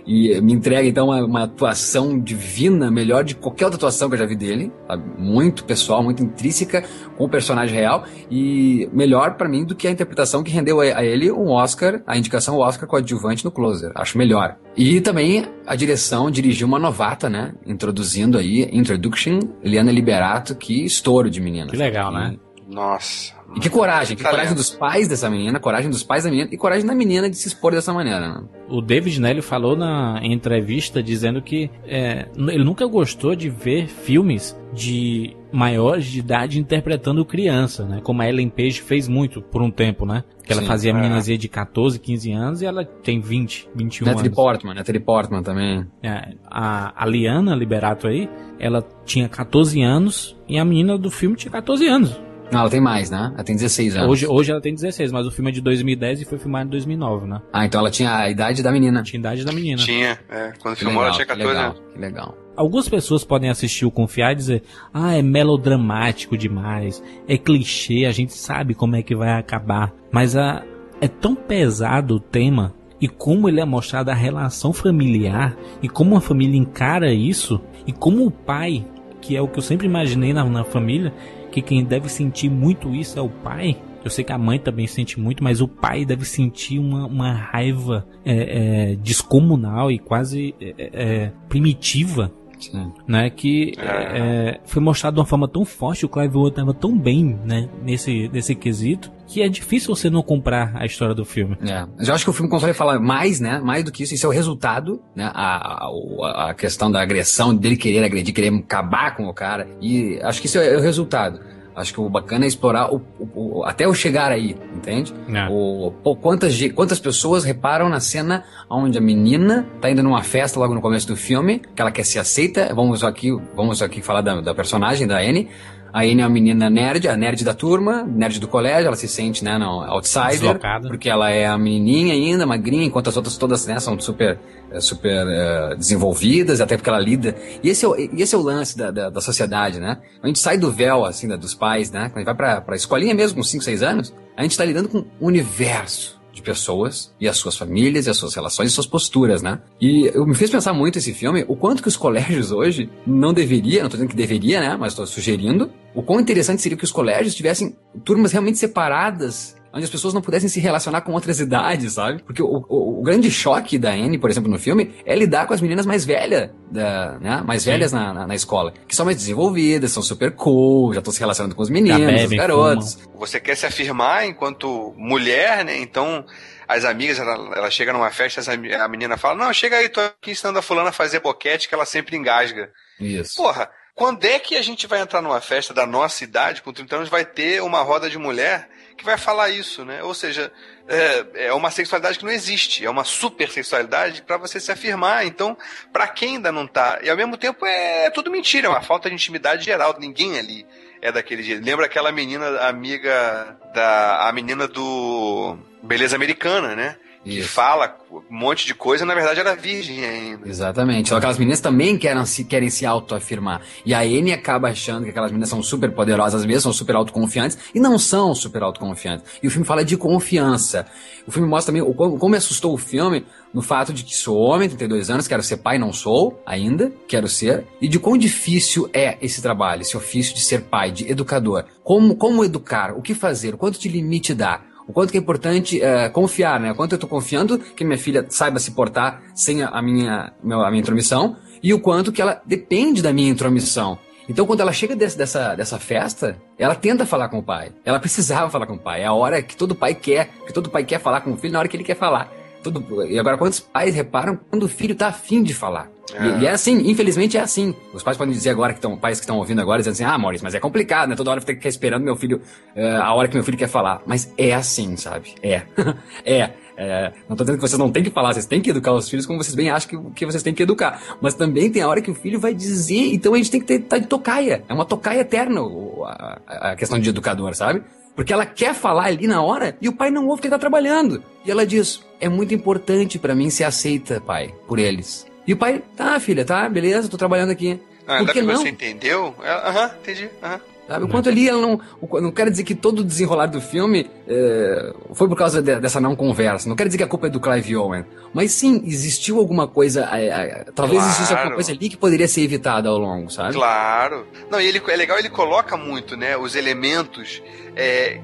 E me entrega então uma, uma atuação divina, melhor de qualquer outra atuação que eu já vi dele, sabe? Muito pessoal, muito intrínseca com o personagem real e melhor pra mim do que a interpretação que rendeu a, a ele um Oscar, a indicação ao Oscar coadjuvante no Closer. Acho melhor. E também a direção dirigiu uma novata, né? Introduzindo aí, Introduction, Liana Liberato, que estouro de menina. Que legal, sabe? né? Nossa. E que coragem, que Talento. coragem dos pais dessa menina, coragem dos pais da menina e coragem da menina de se expor dessa maneira. Né? O David Nelly falou na entrevista dizendo que é, ele nunca gostou de ver filmes de maiores de idade interpretando criança, né? Como a Ellen Page fez muito por um tempo, né? Que ela Sim, fazia é. meninas aí de 14, 15 anos e ela tem 20, 21 Natalie anos. Portman, Natalie Portman também. É, a, a Liana Liberato aí, ela tinha 14 anos e a menina do filme tinha 14 anos. Não, ela tem mais, né? Ela tem 16 anos. Hoje, hoje ela tem 16, mas o filme é de 2010 e foi filmado em 2009, né? Ah, então ela tinha a idade da menina. Tinha idade da menina. Tinha, é. Quando Que filmou ela legal, tinha que 14 legal, anos. que legal. Algumas pessoas podem assistir o Confiar e dizer: ah, é melodramático demais, é clichê, a gente sabe como é que vai acabar. Mas a, é tão pesado o tema e como ele é mostrado a relação familiar e como uma família encara isso e como o pai, que é o que eu sempre imaginei na, na família, que quem deve sentir muito isso é o pai. Eu sei que a mãe também sente muito, mas o pai deve sentir uma, uma raiva é, é, descomunal e quase é, é, primitiva Sim. né? Que É. é, foi mostrado de uma forma tão forte, o Clive Owen estava tão bem, né? Nesse, nesse quesito, que é difícil você não comprar a história do filme. É. Mas eu acho que o filme consegue falar mais, né? Mais do que isso. Isso é o resultado, né? A, a, a questão da agressão, dele querer agredir, querer acabar com o cara. E acho que isso é o resultado. Acho que o bacana é explorar o, o- o- até eu chegar aí, entende? É. O, pô, quantas, quantas pessoas reparam na cena onde a menina tá indo numa festa logo no começo do filme, que ela quer ser aceita. Vamos aqui, vamos aqui falar da, da personagem, da Anne. A Anne é uma menina nerd, a nerd da turma, nerd do colégio, ela se sente, né, no outsider. Deslocada. Porque ela é a menininha ainda, magrinha, enquanto as outras todas, né, são super, eh, super eh, desenvolvidas, até porque ela lida. E esse é o, esse é o lance da, da, da sociedade, né? A gente sai do véu, assim, da- dos pais, né? Quando a gente vai pra, pra escolinha mesmo, com 5, 6 anos, a gente tá lidando com um universo de pessoas e as suas famílias e as suas relações e suas posturas, né? E eu me fez pensar muito esse filme, o quanto que os colégios hoje não deveria, não tô dizendo que deveria, né? Mas tô sugerindo, o quão interessante seria que os colégios tivessem turmas realmente separadas onde as pessoas não pudessem se relacionar com outras idades, sabe? Porque o, o- o grande choque da Anne, por exemplo, no filme, é lidar com as meninas mais velhas, da, né? Mais Sim. velhas na, na, na escola, que são mais desenvolvidas, são super cool, já estão se relacionando com os meninos, os bebem, garotos. Você quer se afirmar enquanto mulher, né? Então, as amigas, ela, ela chega numa festa, a menina fala, não, chega aí, tô aqui ensinando a fulana a fazer boquete, que ela sempre engasga. Isso. Porra, quando é que a gente vai entrar numa festa da nossa idade, com 30 anos, vai ter uma roda de mulher que vai falar isso, né? Ou seja, é, é uma sexualidade que não existe, é uma super sexualidade para você se afirmar. Então, pra quem ainda não tá, e ao mesmo tempo é tudo mentira, é uma falta de intimidade geral, ninguém ali é daquele jeito. Lembra aquela menina amiga da a menina do Beleza Americana, né? Que Isso. fala um monte de coisa, na verdade era virgem ainda. Exatamente. Então, aquelas meninas também querem se, querem se autoafirmar. E a Anne acaba achando que aquelas meninas são super poderosas mesmo, são super autoconfiantes, e não são super autoconfiantes. E o filme fala de confiança. O filme mostra também o, como, me assustou o filme no fato de que sou homem, 32 anos, quero ser pai, não sou ainda, quero ser, e de quão difícil é esse trabalho, esse ofício de ser pai, de educador. Como, como educar, o que fazer, o quanto de limite dá. O quanto que é importante eh, confiar, né? O quanto eu tô confiando que minha filha saiba se portar sem a, minha, a minha intromissão e o quanto que ela depende da minha intromissão. Então, quando ela chega desse- dessa, dessa festa, ela tenta falar com o pai. Ela precisava falar com o pai. É a hora que todo pai quer, que todo pai quer falar com o filho na hora que ele quer falar. Todo, e agora, quantos pais reparam quando o filho tá afim de falar? E, e é assim, infelizmente é assim. Os pais podem dizer agora que estão, pais que estão ouvindo agora, dizendo assim, ah, Maurício, mas é complicado, né? Toda hora eu tenho que ficar esperando meu filho, eh, a hora que meu filho quer falar. Mas é assim, sabe? É. *laughs* é. É, não tô dizendo que vocês não têm que falar, vocês têm que educar os filhos como vocês bem acham que, que vocês têm que educar. Mas também tem a hora que o filho vai dizer, então a gente tem que ter tá de tocaia. É uma tocaia eterna a, a questão de educador, sabe? Porque ela quer falar ali na hora e o pai não ouve que ele tá trabalhando. E ela diz: É muito importante pra mim ser aceita, pai, por eles. E o pai, tá, filha, tá, beleza, tô trabalhando aqui. Ah, por que não? você entendeu? É, Aham, entendi. aham. Sabe? O quanto ali ela não. Não quero dizer que todo o desenrolar do filme é, foi por causa de- dessa não conversa. Não quero dizer que a culpa é do Clive Owen. Mas sim, existiu alguma coisa. é, é, talvez Claro. existisse alguma coisa ali que poderia ser evitada ao longo, sabe? Claro. Não, e ele, é legal, ele coloca muito, né, os elementos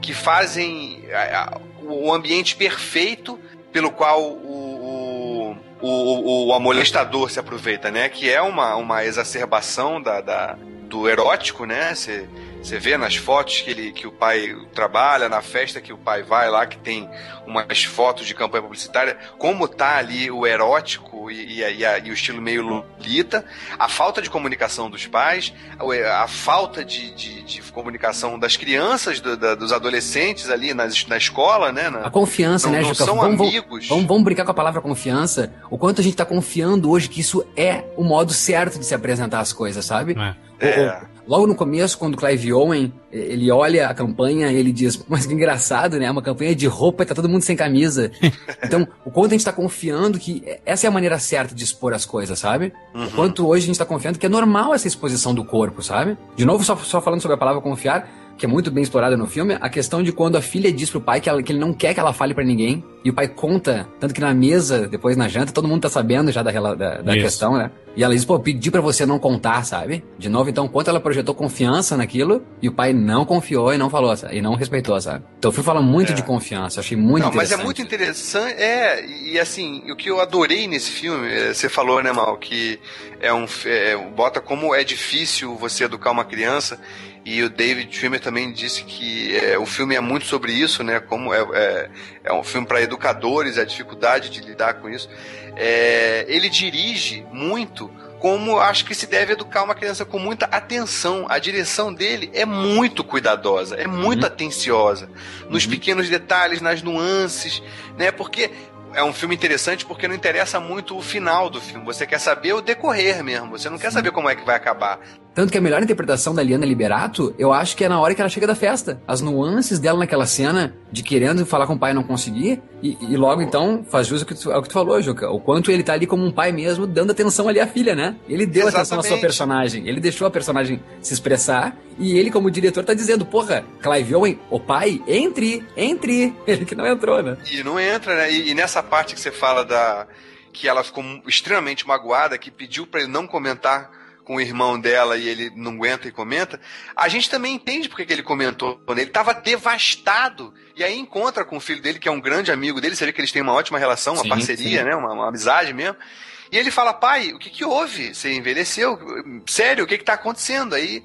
que fazem a- a- o ambiente perfeito pelo qual o, o, o, o amolestador se aproveita, né? Que é uma, uma exacerbação da, da- do erótico, né? Você Você vê nas fotos que, ele, que o pai trabalha, na festa que o pai vai lá, que tem umas fotos de campanha publicitária, como tá ali o erótico e, e, e, e o estilo meio lolita, a falta de comunicação dos pais, a, a falta de, de, de, comunicação das crianças, do, da, dos adolescentes ali nas, na escola, né? Na, a confiança, não, né, não Juca? são vamos, amigos. Vamos, vamos brincar com a palavra confiança. O quanto a gente tá confiando hoje que isso é o modo certo de se apresentar as coisas, sabe? É. É. Logo no começo, quando o Clive Owen, ele olha a campanha ele diz, mas que engraçado, né? Uma campanha de roupa e tá todo mundo sem camisa. *laughs* então, o quanto a gente tá confiando que essa é a maneira certa de expor as coisas, sabe? Uhum. O quanto hoje a gente tá confiando que é normal essa exposição do corpo, sabe? De novo, só, só falando sobre a palavra confiar, que é muito bem explorada no filme, a questão de quando a filha diz pro pai que, ela, que ele não quer que ela fale para ninguém, e o pai conta, tanto que na mesa, depois na janta, todo mundo tá sabendo já da, da, da questão, né? E ela diz, pô, pedi para você não contar, sabe? De novo, então, quanto ela projetou confiança naquilo, e o pai não confiou e não falou, sabe? e não respeitou, sabe? Então o filme fala muito É. de confiança, achei muito Não, mas interessante. é muito interessante. É, e assim, o que eu adorei nesse filme, é, você falou, né, Mal, que é um. É, bota como é difícil você educar uma criança. E o David Schwimmer também disse que é, o filme é muito sobre isso, né? Como é, é, é um filme para educadores, a dificuldade de lidar com isso. É, ele dirige muito como acho que se deve educar uma criança com muita atenção. A direção dele é muito cuidadosa, é muito atenciosa nos pequenos detalhes, nas nuances, né? Porque é um filme interessante porque não interessa muito o final do filme. Você quer saber o decorrer mesmo. Você não quer saber como é que vai acabar. Tanto que a melhor interpretação da Liana Liberato, eu acho que é na hora que ela chega da festa. As nuances dela naquela cena, de querendo falar com o pai e não conseguir, e, e logo então faz jus ao que, tu, ao que tu falou, Juca. O quanto ele tá ali como um pai mesmo, dando atenção ali à filha, né? Ele deu atenção à sua Exatamente. personagem. Ele deixou a personagem se expressar, e ele, como diretor, tá dizendo, porra, Clive Owen, o pai, entre, entre. *laughs* Ele que não entrou, né? E não entra, né? E, e nessa parte que você fala da. que ela ficou extremamente magoada, que pediu para ele não comentar com o irmão dela e ele não aguenta e comenta, a gente também entende porque que ele comentou. Ele estava devastado. E aí encontra com o filho dele, que é um grande amigo dele, você vê que eles têm uma ótima relação, uma Sim, parceria, sim. né? Uma, uma amizade mesmo. E ele fala, pai, o que que houve? Você envelheceu? Sério, o que que tá acontecendo? Aí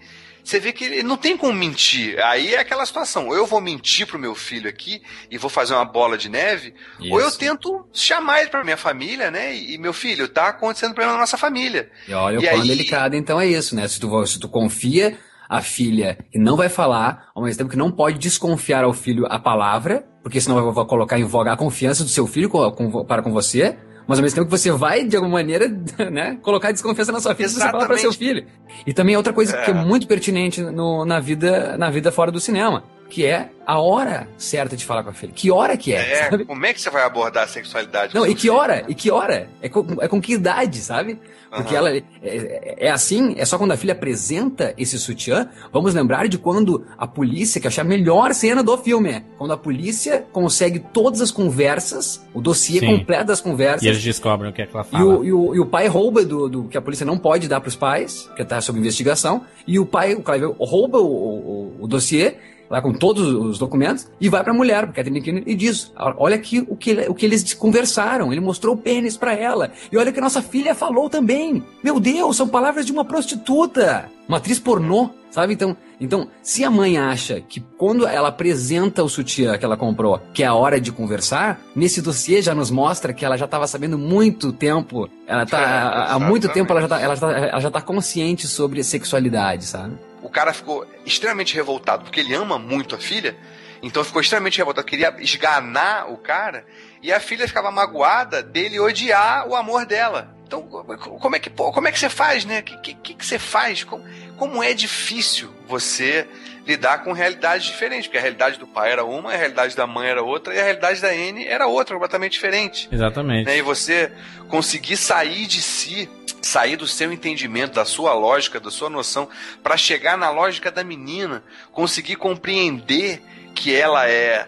você vê que ele não tem como mentir. Aí é aquela situação. Ou eu vou mentir pro meu filho aqui e vou fazer uma bola de neve, ou eu Isso. tento chamar ele pra minha família, né? E, meu filho, tá acontecendo problema na nossa família. E olha o quão aí- delicado, então é isso, né? Se tu, se tu confia a filha e não vai falar, ao mesmo tempo que não pode desconfiar ao filho a palavra, porque senão vai, vai colocar em voga a confiança do seu filho com- com- para com você, mas ao mesmo tempo que você vai, de alguma maneira, *laughs* né, colocar desconfiança na sua filha se você falar para seu filho. E também outra coisa que é. muito pertinente no- na, vida, na vida fora do cinema, que é a hora certa de falar com a filha. Que hora que é, É, sabe? como é que você vai abordar a sexualidade? Não, com e que filho? hora? E que hora? É com, é com que idade, sabe? Porque Aham. ela é, é- é assim, é só quando a filha apresenta esse sutiã. Vamos lembrar de quando a polícia, que eu achei a melhor cena do filme, é quando a polícia consegue todas as conversas, o dossiê Sim. completo das conversas. E eles descobrem o que é que ela E fala. o, e, o, e o pai rouba do, do que a polícia não pode dar pros pais, que tá sob investigação, e o pai, o Clive, rouba o, o, o dossiê, lá com todos os documentos, e vai pra mulher, pra Catherine Keener, e diz, olha aqui o que, o que eles conversaram, ele mostrou o pênis pra ela, e olha o que a nossa filha falou também. Meu Deus, são palavras de uma prostituta, uma atriz pornô, sabe? Então, então, se a mãe acha que quando ela apresenta o sutiã que ela comprou, que é a hora de conversar, nesse dossiê já nos mostra que ela já estava sabendo muito tempo, ela tá, É, há- muito tempo ela já, tá, ela, já tá, ela já tá consciente sobre sexualidade, sabe? Cara ficou extremamente revoltado, porque ele ama muito a filha, então ficou extremamente revoltado, queria esganar o cara, e a filha ficava magoada dele odiar o amor dela. Então, como é que, como é que você faz, né? O que, que, que você faz? Como, como é difícil você lidar com realidades diferentes, porque a realidade do pai era uma, a realidade da mãe era outra, e a realidade da Anne era outra, completamente diferente Exatamente. né? E você conseguir sair de si, sair do seu entendimento, da sua lógica, da sua noção, para chegar na lógica da menina, conseguir compreender que ela é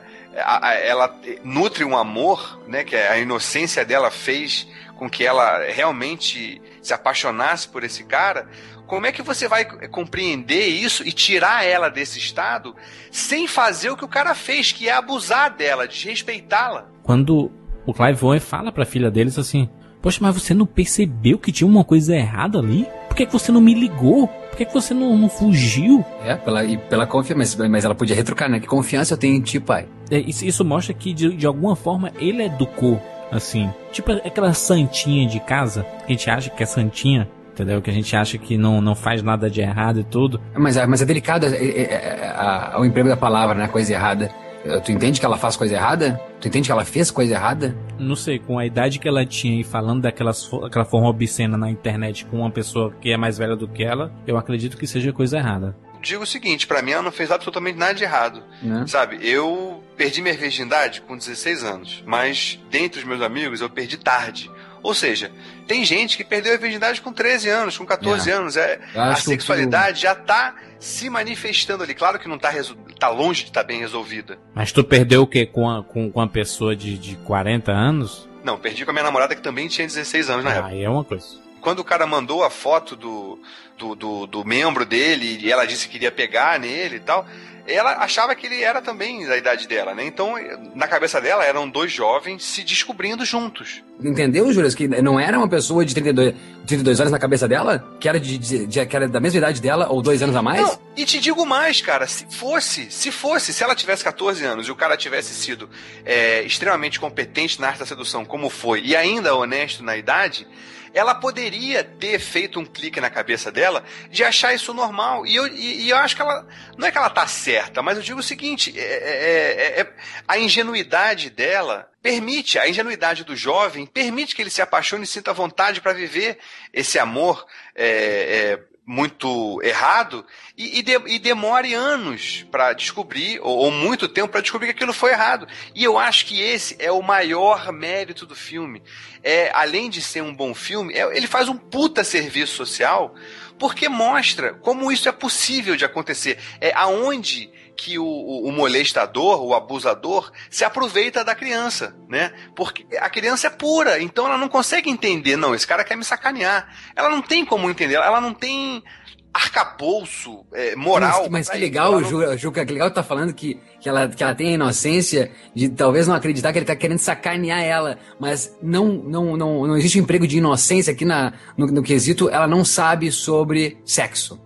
ela nutre um amor, né, que a inocência dela fez com que ela realmente se apaixonasse por esse cara. Como é que você vai compreender isso e tirar ela desse estado sem fazer o que o cara fez, que é abusar dela, desrespeitá-la? Quando o Clive Owen fala pra filha deles assim: Poxa, mas você não percebeu que tinha uma coisa errada ali? Por que, que você não me ligou? Por que, que você não, não fugiu? É, pela, e pela confiança, mas, mas ela podia retrucar, né? Que confiança eu tenho em ti, pai. É, isso, isso mostra que, de, de alguma forma, ele educou, assim. Tipo aquela santinha de casa, que a gente acha que é santinha, entendeu? Que a gente acha que não, não faz nada de errado e tudo. Mas, é- mas é delicado é, é, é, a- o emprego da palavra, né? Coisa errada. Eh, Tu entende que ela faz coisa errada? Tu entende que ela fez coisa errada? Não sei, com a idade que ela tinha e falando daquelas fo- aquela forma obscena na internet com uma pessoa que é mais velha do que ela, eu acredito que seja coisa errada. Digo o seguinte, pra mim ela não fez absolutamente nada de errado. Né? Sabe, eu perdi minha virgindade com 16 anos, mas dentre os meus amigos eu perdi tarde. Ou seja, tem gente que perdeu a virgindade com 13 anos, com 14 É. anos. É, a sexualidade já tá se manifestando ali. Claro que não tá, resol- tá longe de estar bem resolvida. Mas tu perdeu o quê? Com a, com, com uma pessoa de, de 40 anos? Não, perdi com a minha namorada que também tinha 16 anos na época. Aí é uma coisa. Quando o cara mandou a foto do, do, do, do membro dele e ela disse que queria pegar nele e tal, ela achava que ele era também da idade dela, né? Então, na cabeça dela, eram dois jovens se descobrindo juntos. Entendeu, Július? Que não era uma pessoa de 32, 32 anos na cabeça dela? Que era, de, de- de- que era da mesma idade dela ou dois anos a mais? Não, e te digo mais, cara, se fosse, se fosse, se ela tivesse 14 anos e o cara tivesse sido é, extremamente competente na arte da sedução, como foi, e ainda honesto na idade, ela poderia ter feito um clique na cabeça dela de achar isso normal. E eu, e, e eu acho que ela. Não é que ela tá certa, mas eu digo o seguinte: é- é- é- é- a ingenuidade dela permite, a ingenuidade do jovem permite que ele se apaixone e sinta vontade para viver esse amor é, é, muito errado e, e de- e demore anos para descobrir, ou, ou muito tempo para descobrir que aquilo foi errado. E eu acho que esse é o maior mérito do filme. É, além de ser um bom filme, é- ele faz um puta serviço social porque mostra como isso é possível de acontecer. É aonde que o, o- molestador, o abusador, se aproveita da criança, né? Porque a criança é pura, então ela não consegue entender, não, esse cara quer me sacanear. Ela não tem como entender, ela não tem arcabouço é, moral. Mas, mas que legal, Ela não- Ju, Juca, que legal tá falando que, que, ela, que ela tem a inocência de talvez não acreditar que ele tá querendo sacanear ela, mas não, não, não, não existe um emprego de inocência aqui na, no, no quesito, ela não sabe sobre sexo.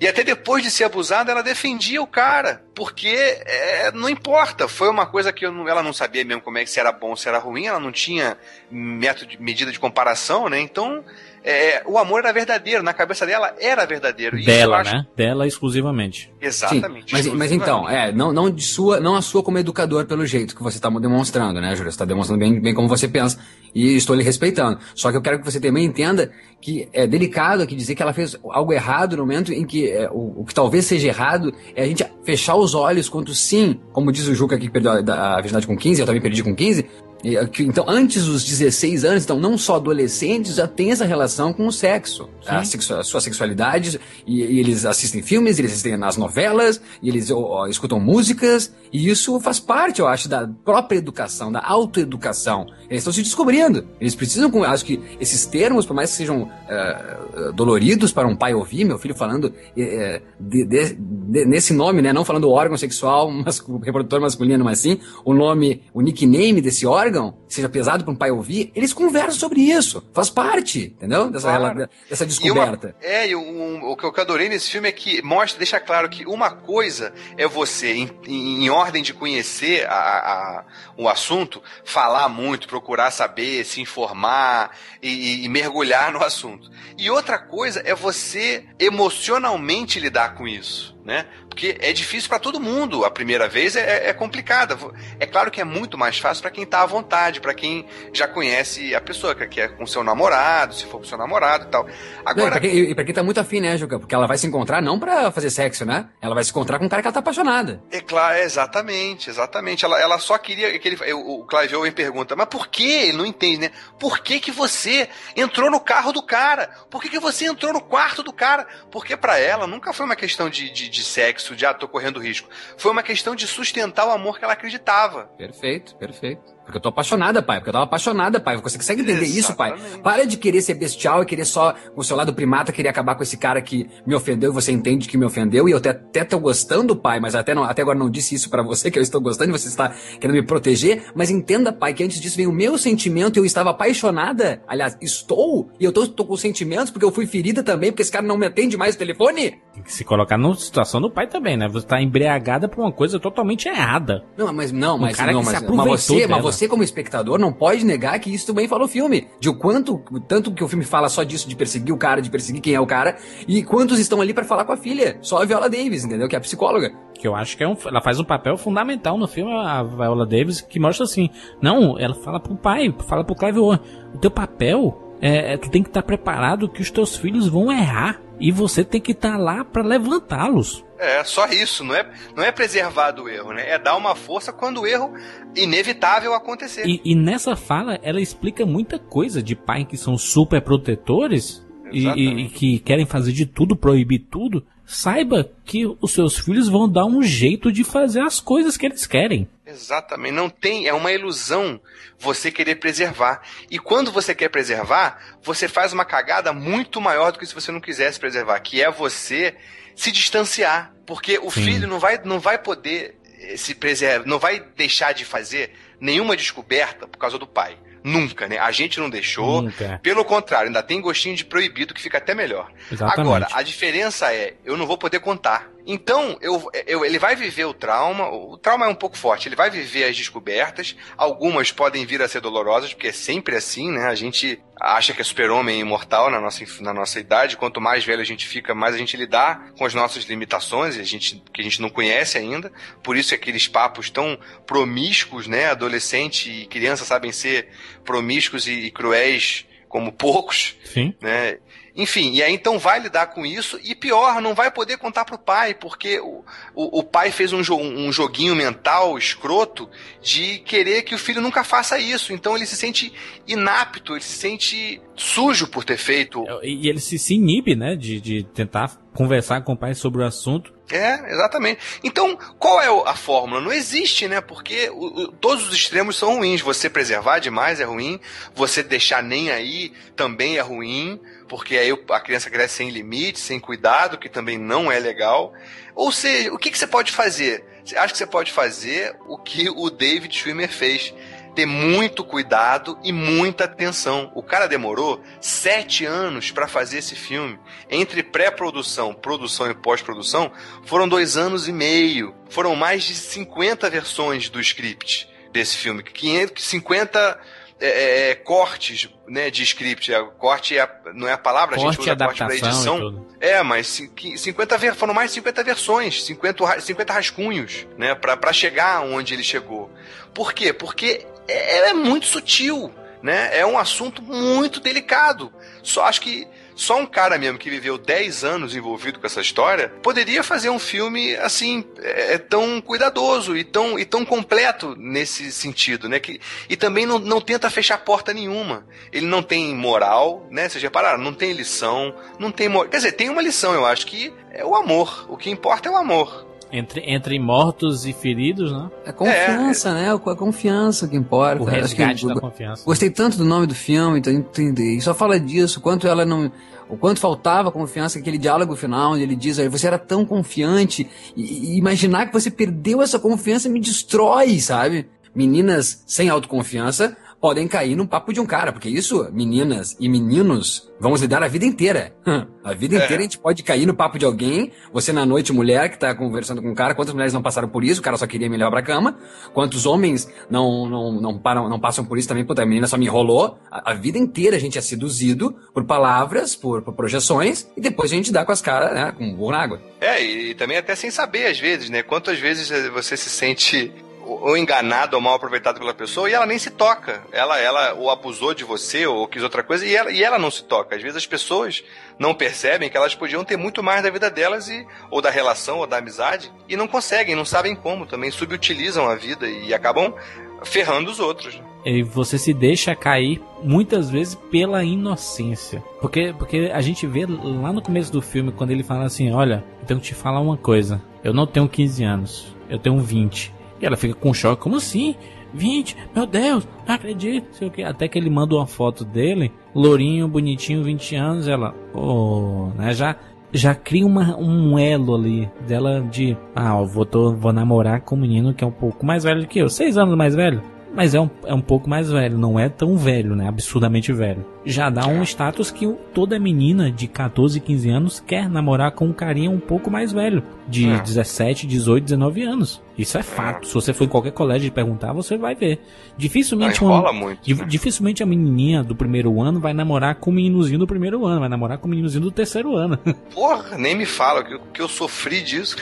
E até depois de ser abusada, ela defendia o cara. Porque é, não importa. Foi uma coisa que não- ela não sabia mesmo como é que se era bom ou se era ruim. Ela não tinha método, medida de comparação, né? Então, é, o amor era verdadeiro. Na cabeça dela, era verdadeiro. E Dela, acho- né? Dela exclusivamente. Exatamente. Sim, mas, mas então, é, não, não, de sua, não a sua como educador pelo jeito que você está demonstrando, né, Júlio? Você está demonstrando bem, bem como você pensa e estou lhe respeitando. Só que eu quero que você também entenda que é delicado aqui dizer que ela fez algo errado no momento em que é, o, o que talvez seja errado é a gente fechar os olhos quanto sim, como diz o Juca aqui que perdeu a, a virgindade com 15, eu também perdi com 15, e, é, que, Então, antes dos 16 anos, então, não só adolescentes já tem essa relação com o sexo. A, sexu- a sua sexualidade, e, e eles assistem filmes, eles assistem nas novelas, e eles ó, escutam músicas, e isso faz parte, eu acho, da própria educação, da autoeducação. Eles estão se descobrindo. Eles precisam, com- acho que esses termos, por mais que sejam eh, doloridos para um pai ouvir, meu filho falando eh, de- de- de- nesse nome, né? Não falando órgão sexual, *laughs* mas, reprodutor masculino, mas sim o nome, o nickname desse órgão, seja pesado para um pai ouvir, eles conversam sobre isso. Faz parte, entendeu? Dessa, Claro. dessa E uma- descoberta. é, e um- o que eu adorei nesse filme é que mostra, deixa claro que uma coisa é você, em, em- em ordem de conhecer a- a- o assunto, falar muito, procurar saber, se informar e, e mergulhar no assunto. E outra coisa é você emocionalmente lidar com isso. Né? Porque é difícil para todo mundo. A primeira vez é, é complicada. É claro que é muito mais fácil para quem tá à vontade, para quem já conhece a pessoa, que é com seu namorado, se for com seu namorado e tal. Não, e, Agora, pra quem, e pra quem tá muito afim, né, Juca? Porque ela vai se encontrar não pra fazer sexo, né? Ela vai se encontrar com um cara que ela tá apaixonada. É claro, é exatamente, exatamente. Ela, ela só queria que ele. O, o Clive Owen pergunta, mas por que? Ele não entende, né? Por que, que você entrou no carro do cara? Por que, que você entrou no quarto do cara? Porque para ela nunca foi uma questão de, de, de sexo, de ah, tô correndo risco. Foi uma questão de sustentar o amor que ela acreditava. Perfeito, perfeito. Porque eu tô apaixonada, pai. Porque eu tava apaixonada, pai. Você consegue entender isso, pai? Exatamente. Para de querer ser bestial e querer só, com o seu lado primata, querer acabar com esse cara que me ofendeu e você entende que me ofendeu. E eu até, até tô gostando, pai, mas até, não, até agora não disse isso pra você, que eu estou gostando e você está querendo me proteger. Mas entenda, pai, que antes disso vem o meu sentimento e eu estava apaixonada. Aliás, estou. E eu tô, tô com sentimentos porque eu fui ferida também, porque esse cara não me atende mais o telefone. Tem que se colocar na situação do pai também, né? Você tá embriagada por uma coisa totalmente errada. Não, mas não, Um mas cara não, que se mas, mas aproveitou você, mas dela. Você como espectador não pode negar que isso também fala o filme. De o quanto, tanto que o filme fala só disso de perseguir o cara, de perseguir quem é o cara, e quantos estão ali pra falar com a filha? Só a Viola Davis, entendeu? Que é a psicóloga. Que eu acho que é um, ela faz um papel fundamental no filme, a Viola Davis, que mostra assim. Não, ela fala pro pai, fala pro Clive Owen. O teu papel é, é tu tem que estar preparado que os teus filhos vão errar. E você tem que estar lá pra levantá-los. É, só isso, não é, não é preservar do erro, né? É dar uma força quando o erro inevitável acontecer. E, e nessa fala, ela explica muita coisa de pai que são super protetores e, e que querem fazer de tudo, proibir tudo. Saiba que os seus filhos vão dar um jeito de fazer as coisas que eles querem. Exatamente, não tem, é uma ilusão você querer preservar. E quando você quer preservar, você faz uma cagada muito maior do que se você não quisesse preservar, que é você se distanciar, porque o Sim. filho não vai, não vai poder eh, se preservar, não vai deixar de fazer nenhuma descoberta por causa do pai. Nunca, né? A gente não deixou. Nunca. Pelo contrário, ainda tem gostinho de proibido que fica até melhor. Exatamente. Agora, a diferença é, eu não vou poder contar. Então, eu, eu- ele vai viver o trauma, o trauma é um pouco forte, ele vai viver as descobertas, algumas podem vir a ser dolorosas, porque é sempre assim, né? A gente acha que é super-homem imortal na nossa, na nossa idade, quanto mais velho a gente fica, mais a gente lidar com as nossas limitações, e a gente, que a gente não conhece ainda, por isso aqueles papos tão promíscuos, né? Adolescente e criança sabem ser promíscuos e, e cruéis como poucos, Sim. né? Enfim, e aí então vai lidar com isso e pior, não vai poder contar pro pai, porque o, o, o pai fez um, jo- um joguinho mental escroto de querer que o filho nunca faça isso. Então ele se sente inapto, ele se sente sujo por ter feito. E ele se, se inibe, né? De, de tentar conversar com o pai sobre o assunto. É, exatamente. Então, qual é a fórmula? Não existe, né? Porque o- o- todos os extremos são ruins. Você preservar demais é ruim, você deixar nem aí também é ruim, porque aí a criança cresce sem limite, sem cuidado, que também não é legal. Ou seja, o que, que você pode fazer? Você acha que você pode fazer o que o David Schwimmer fez? Ter muito cuidado e muita atenção. O cara demorou sete anos para fazer esse filme. Entre pré-produção, produção e pós-produção, foram dois anos e meio. Foram mais de 50 versões do script desse filme. 500, 50 é, é, cortes né, de script. É, Corte é não é a palavra, a gente Corte usa corte adaptação edição. É, mas cin- qui- 50 ver- foram mais de 50 versões, 50, ra- 50 rascunhos, né, pra chegar onde ele chegou. Por quê? Porque é, é muito sutil, né? É um assunto muito delicado. Só acho que só um cara mesmo que viveu 10 anos envolvido com essa história poderia fazer um filme assim é, tão cuidadoso e tão, e tão completo nesse sentido, né? Que, e também não, não tenta fechar porta nenhuma. Ele não tem moral, né? Vocês repararam? Não tem lição, não tem moral. Quer dizer, tem uma lição, eu acho que é o amor. O que importa é o amor. Entre, entre mortos e feridos, né? É confiança, né? É confiança que importa. O resgate eu- da confiança. Gostei tanto do nome do filme, então entendi. E só fala disso, quanto ela não. O quanto faltava confiança, aquele diálogo final, onde ele diz, "Aí, você era tão confiante, e, e imaginar que você perdeu essa confiança me destrói, sabe? Meninas sem autoconfiança podem cair no papo de um cara, porque isso, meninas e meninos, vamos lidar a vida inteira. A vida É. inteira a gente pode cair no papo de alguém, você na noite mulher que tá conversando com um cara, quantas mulheres não passaram por isso, o cara só queria me levar pra cama, quantos homens não, não, não, param, não passam por isso também, puta, a menina só me enrolou, a, a vida inteira a gente é seduzido por palavras, por, por projeções, e depois a gente dá com as caras, né, com um burro na água. É, e também até sem saber, às vezes, né? Quantas vezes você se sente ou enganado ou mal aproveitado pela pessoa e ela nem se toca. Ela, ela ou abusou de você ou quis outra coisa e ela, e ela não se toca. Às vezes as pessoas não percebem que elas podiam ter muito mais da vida delas e, ou da relação ou da amizade e não conseguem, não sabem como também, subutilizam a vida e acabam ferrando os outros. E você se deixa cair muitas vezes pela inocência. Porque, porque a gente vê lá no começo do filme, quando ele fala assim: Olha, eu tenho que te falar uma coisa. Eu não tenho 15 anos, eu tenho 20. E ela fica com choque: Como assim? 20, meu Deus, não acredito, sei o que. Até que ele manda uma foto dele, lourinho, bonitinho, 20 anos, ela, oh, né, já, já cria uma, um elo ali dela de, ah, vou, tô, vou namorar com um menino que é um pouco mais velho que eu, seis anos mais velho mas é um, é um pouco mais velho, não é tão velho, né? Absurdamente velho. Já dá um status que toda menina de 14, 15 anos quer namorar com um carinha um pouco mais velho, de é. 17, 18, 19 anos. Isso é fato. É. Se você for em qualquer colégio e perguntar, você vai ver. Dificilmente uma, muito, né? dificilmente a menininha do primeiro ano vai namorar com o meninozinho do primeiro ano, vai namorar com o meninozinho do terceiro ano. *laughs* Porra, nem me fala que, que eu sofri disso,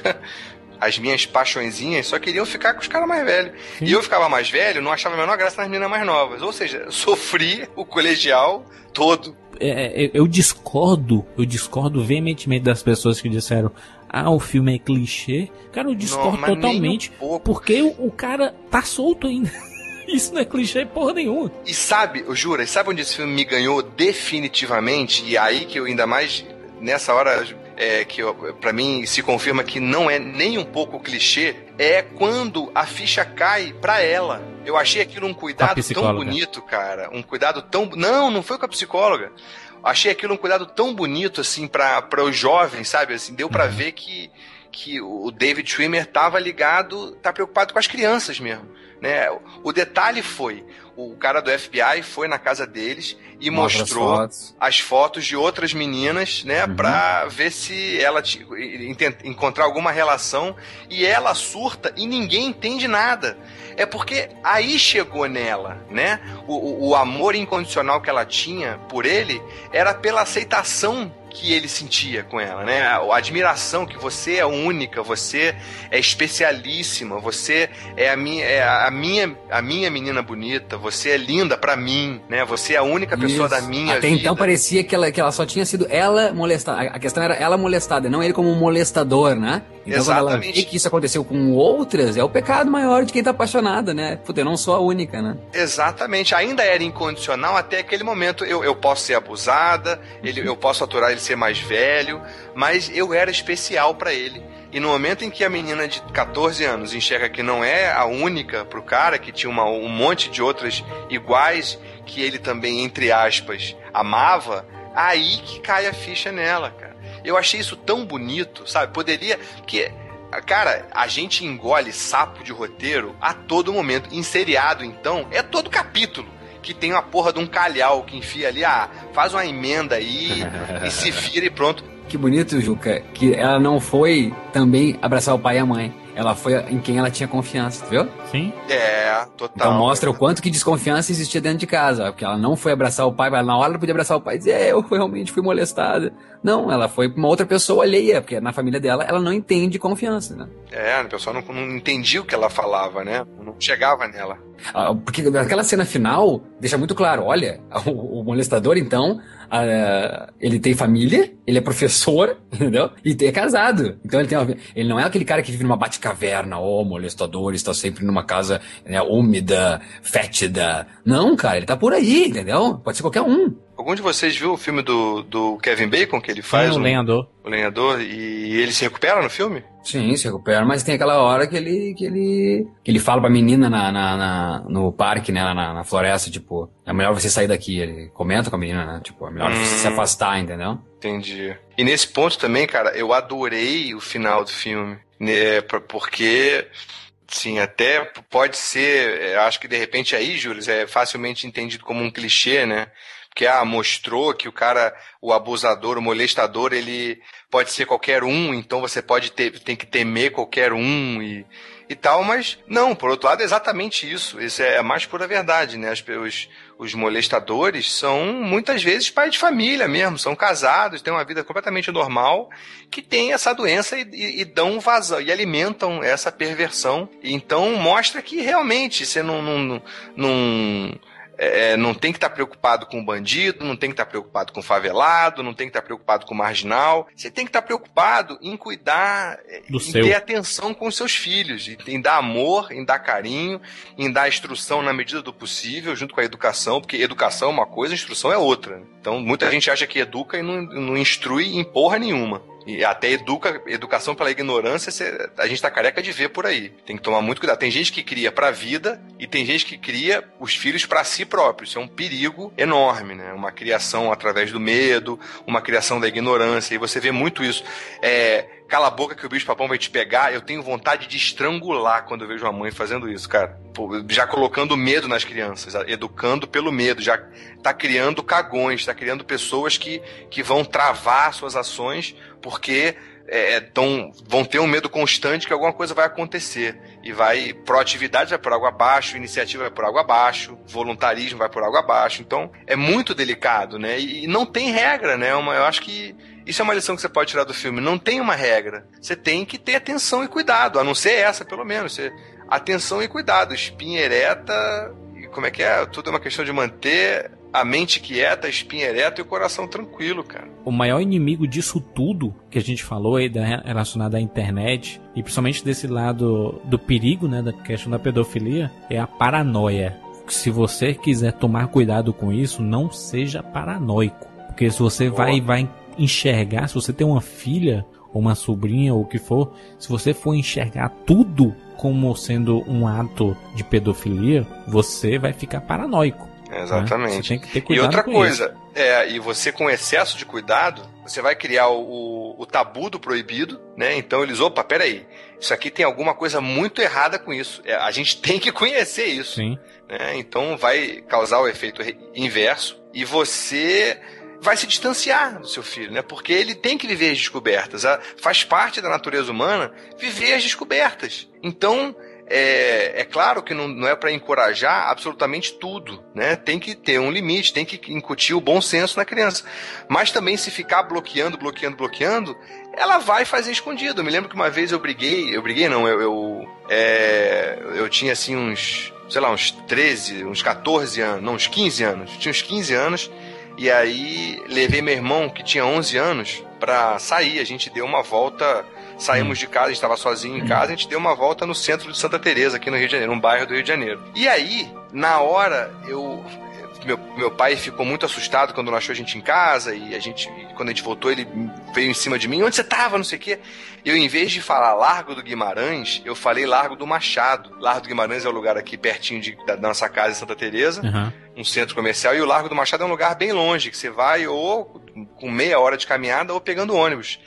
as minhas paixõezinhas só queriam ficar com os caras mais velhos. Sim. E eu ficava mais velho, não achava a menor graça nas meninas mais novas. Ou seja, *laughs* sofri o colegial todo. É, é, eu discordo, eu discordo veementemente das pessoas que disseram ah, o filme é clichê. Cara, eu discordo não, totalmente. Um porque o, o, cara tá solto ainda. *laughs* Isso não é clichê porra nenhuma. E sabe, eu juro, sabe onde esse filme me ganhou definitivamente? E aí que eu ainda mais, nessa hora, é, que para mim se confirma que não é nem um pouco clichê, é quando a ficha cai pra ela. Eu achei aquilo um cuidado tão bonito, cara. Um cuidado tão. Não, não foi com a psicóloga. Achei aquilo um cuidado tão bonito, assim, para os jovens, sabe? Assim, deu para uhum. ver que, que o David Schwimmer tava ligado, tá preocupado com as crianças mesmo. Né? O detalhe foi, o cara do FBI foi na casa deles e Mostra mostrou as fotos. as fotos. de outras meninas, né, uhum. pra ver se ela encontrar alguma relação e ela surta e ninguém entende nada. É porque aí chegou nela, né? O, o amor incondicional que ela tinha por ele era pela aceitação que ele sentia com ela, né? A, admiração que você é única, você é especialíssima, você é a minha, é a minha, a minha menina bonita, você é linda para mim, né? Você é a única pessoa da minha Até vida. então parecia que ela, que ela só tinha sido ela molestada. A questão era ela molestada, não ele como molestador, né? Então Exatamente. quando ela vê que isso aconteceu com outras, é o pecado maior de quem tá apaixonada, né? Puta, eu não sou a única, né? Exatamente. Ainda era incondicional até aquele momento. Eu, eu posso ser abusada, ele, eu posso aturar ele ser mais velho, mas eu era especial para ele. E no momento em que a menina de 14 anos enxerga que não é a única pro cara, que tinha uma, um monte de outras iguais, que ele também, entre aspas, amava, aí que cai a ficha nela, cara. Eu achei isso tão bonito, sabe? Poderia. que Cara, a gente engole sapo de roteiro a todo momento. Em seriado, então, é todo capítulo que tem uma porra de um calhau que enfia ali, ah, faz uma emenda aí *laughs* e se vira e pronto. Que bonito, Juca, que ela não foi também abraçar o pai e a mãe. Ela foi em quem ela tinha confiança, viu? Sim. É, total. Então mostra o quanto que desconfiança existia dentro de casa. Porque ela não foi abraçar o pai, mas na hora ela podia abraçar o pai e dizer, é, eu realmente fui molestada. Não, ela foi pra uma outra pessoa alheia, porque na família dela ela não entende confiança, né? É, a pessoa não, não entendia o que ela falava, né? Não chegava nela. Ah, porque aquela cena final deixa muito claro, olha, *laughs* o, o molestador então Uh, ele tem família, ele é professor, *laughs* entendeu? E é casado. Então ele tem uma, ele não é aquele cara que vive numa bate-caverna, oh, molestador, está sempre numa casa né, úmida, fétida. Não, cara, ele tá por aí, entendeu? Pode ser qualquer um. Algum de vocês viu o filme do, do Kevin Bacon que ele faz? Sim, o lenhador. O lenhador, e ele se recupera no filme? Sim, se recupera, mas tem aquela hora que ele que ele, que ele fala pra menina na, na, na no parque, né, na, na, floresta, tipo, é melhor você sair daqui. Ele comenta com a menina, né, tipo, é melhor hum, você se hum. afastar, entendeu? Entendi. E nesse ponto também, cara, eu adorei o final do filme, né, porque Sim, até pode ser, acho que de repente aí, Júlio, é facilmente entendido como um clichê, né? Porque, ah, mostrou que o cara, o abusador, o molestador, ele pode ser qualquer um, então você pode ter, tem que temer qualquer um e, e tal, mas não, por outro lado é exatamente isso. Isso é a mais pura verdade, né? As, os, os molestadores são muitas vezes pais de família mesmo, são casados, têm uma vida completamente normal, que tem essa doença e, e, e dão vazão, e alimentam essa perversão. Então mostra que realmente você não, não, não é, não tem que estar tá preocupado com o bandido, não tem que estar tá preocupado com o favelado, não tem que estar tá preocupado com o marginal. Você tem que estar preocupado em cuidar, é, Do em seu. ter atenção com os seus filhos, em dar amor, em dar carinho, em dar instrução na medida do possível, junto com a educação, porque educação é uma coisa, instrução é outra. Então muita gente acha que educa e não, não instrui em porra nenhuma. E até educa, educação pela ignorância, a gente tá careca de ver por aí. Tem que tomar muito cuidado. Tem gente que cria pra vida e tem gente que cria os filhos para si próprios. Isso é um perigo enorme, né? Uma criação através do medo, uma criação da ignorância. E você vê muito isso. É, cala a boca que o bicho papão vai te pegar, eu tenho vontade de estrangular quando eu vejo uma mãe fazendo isso, cara. Pô, já colocando medo nas crianças, educando pelo medo, já tá criando cagões, tá criando pessoas que, que vão travar suas ações porque é, tão, vão ter um medo constante que alguma coisa vai acontecer. E vai. Proatividade vai por água abaixo, iniciativa vai por água abaixo, voluntarismo vai por água abaixo. Então, é muito delicado, né? E, e não tem regra, né? Uma, eu acho que isso é uma lição que você pode tirar do filme. Não tem uma regra. Você tem que ter atenção e cuidado, a não ser essa, pelo menos. Você, atenção e cuidado. Espinha ereta. Como é que é? Tudo é uma questão de manter a mente quieta, a espinha ereta e o coração tranquilo, cara. O maior inimigo disso tudo que a gente falou aí relacionado à internet e principalmente desse lado do perigo, né, da questão da pedofilia, é a paranoia. Se você quiser tomar cuidado com isso, não seja paranoico, porque se você vai vai enxergar, se você tem uma filha ou uma sobrinha ou o que for, se você for enxergar tudo como sendo um ato de pedofilia, você vai ficar paranoico. Né? Exatamente. Né? Você tem que ter cuidado. E outra coisa, é, e você com excesso de cuidado, você vai criar o, o, o, tabu do proibido, né? Então eles, opa, peraí, isso aqui tem alguma coisa muito errada com isso. É, a gente *laughs* tem que conhecer isso. Sim. Né? Então vai causar o efeito inverso e você vai se distanciar do seu filho, né? Porque ele tem que viver as descobertas. Faz parte da natureza humana viver as descobertas. Então, é, é, claro que não, não é para encorajar absolutamente tudo, né? Tem que ter um limite, tem que incutir o bom senso na criança. Mas também se ficar bloqueando, bloqueando, bloqueando, ela vai fazer escondido. Eu me lembro que uma vez eu briguei, eu briguei não, eu eu, é, eu tinha assim uns, sei lá, uns 13, uns 14 anos, não, uns 15 anos. tinha uns 15 anos e aí levei meu irmão, que tinha 11 anos, pra sair. A gente deu uma volta, saímos de casa, a gente estava sozinho em casa, a gente deu uma volta no centro de Santa Teresa aqui no Rio de Janeiro, um bairro do Rio de Janeiro. E aí, na hora, eu meu, meu pai ficou muito assustado quando não achou a gente em casa e a gente, quando a gente voltou, ele veio em cima de mim, onde você tava, não sei o quê. Eu, em vez de falar Largo do Guimarães, eu falei Largo do Machado. Largo do Guimarães é o lugar aqui pertinho de, da nossa casa em Santa Teresa. Uhum um centro comercial, e o Largo do Machado é um lugar bem longe, que você vai ou com meia hora de caminhada ou pegando ônibus.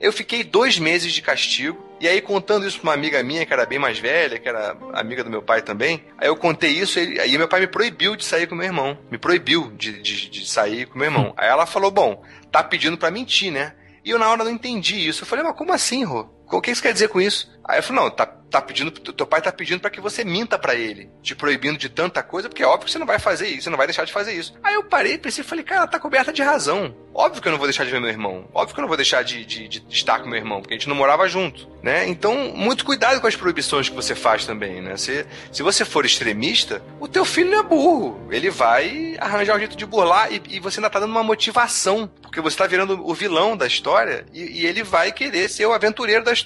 Eu fiquei dois meses de castigo, e aí contando isso pra uma amiga minha, que era bem mais velha, que era amiga do meu pai também, aí eu contei isso, e aí meu pai me proibiu de sair com meu irmão. Me proibiu de, de, de sair com meu irmão. Aí ela falou, bom, tá pedindo para mentir, né? E eu na hora não entendi isso. Eu falei, mas como assim, Rô? O que isso quer dizer com isso? Aí eu falei, não, tá tá pedindo, teu pai tá pedindo para que você minta para ele, te proibindo de tanta coisa, porque é óbvio que você não vai fazer isso, você não vai deixar de fazer isso. Aí eu parei, pensei, falei, cara, tá coberta de razão. Óbvio que eu não vou deixar de ver meu irmão. Óbvio que eu não vou deixar de, de, de estar com meu irmão, porque a gente não morava junto, né? Então, muito cuidado com as proibições que você faz também, né? Se, se você for extremista, o teu filho não é burro. Ele vai arranjar um jeito de burlar e, e você ainda tá dando uma motivação, porque você tá virando o vilão da história e, e ele vai querer ser o aventureiro da história.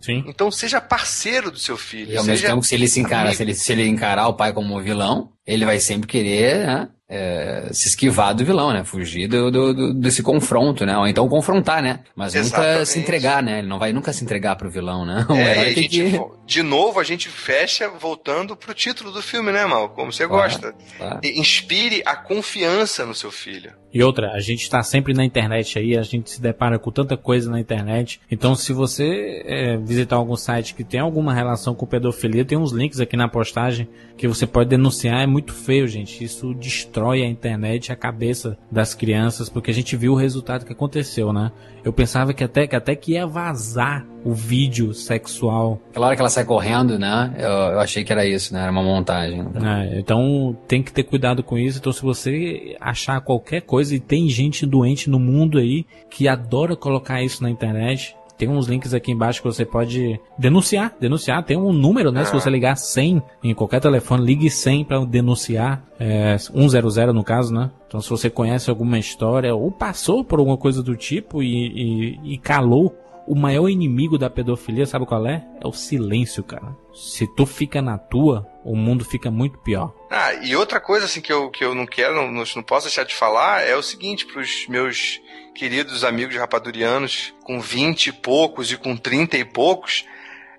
Sim. Então seja parceiro do seu filho. E ao mesmo tempo que se ele se encarar, se ele, se ele encarar o pai como vilão, ele vai sempre querer né, é, se esquivar do vilão, né? Fugir do, do, do, desse confronto, né? Ou então confrontar, né? Mas Exatamente. nunca se entregar, né? Ele não vai nunca se entregar pro vilão, né? *laughs* É, gente, que... De novo, a gente fecha voltando pro título do filme, né, Mal? Como você claro, gosta. Claro. Inspire a confiança no seu filho. E outra, a gente está sempre na internet aí, a gente se depara com tanta coisa na internet. Então, se você é, visitar algum site que tem alguma relação com pedofilia, tem uns links aqui na postagem que você pode denunciar. É muito feio, gente. Isso destrói a internet, a cabeça das crianças, porque a gente viu o resultado que aconteceu, né? Eu pensava que até que, até que ia vazar o vídeo sexual. Aquela hora que ela sai correndo, né? Eu, eu achei que era isso, né? Era uma montagem. É, então tem que ter cuidado com isso. Então se você achar qualquer coisa e tem gente doente no mundo aí que adora colocar isso na internet, tem uns links aqui embaixo que você pode denunciar, denunciar. Tem um número, né? Se você ligar 100 em qualquer telefone, ligue 100 para denunciar, é, 100 no caso, né? Então se você conhece alguma história ou passou por alguma coisa do tipo e, e, e calou o maior inimigo da pedofilia, sabe qual é? É o silêncio, cara. Se tu fica na tua, o mundo fica muito pior. Ah, e outra coisa assim que eu, que eu não quero, não, não posso deixar de falar, é o seguinte, pros meus queridos amigos rapadurianos com 20 e poucos e com 30 e poucos,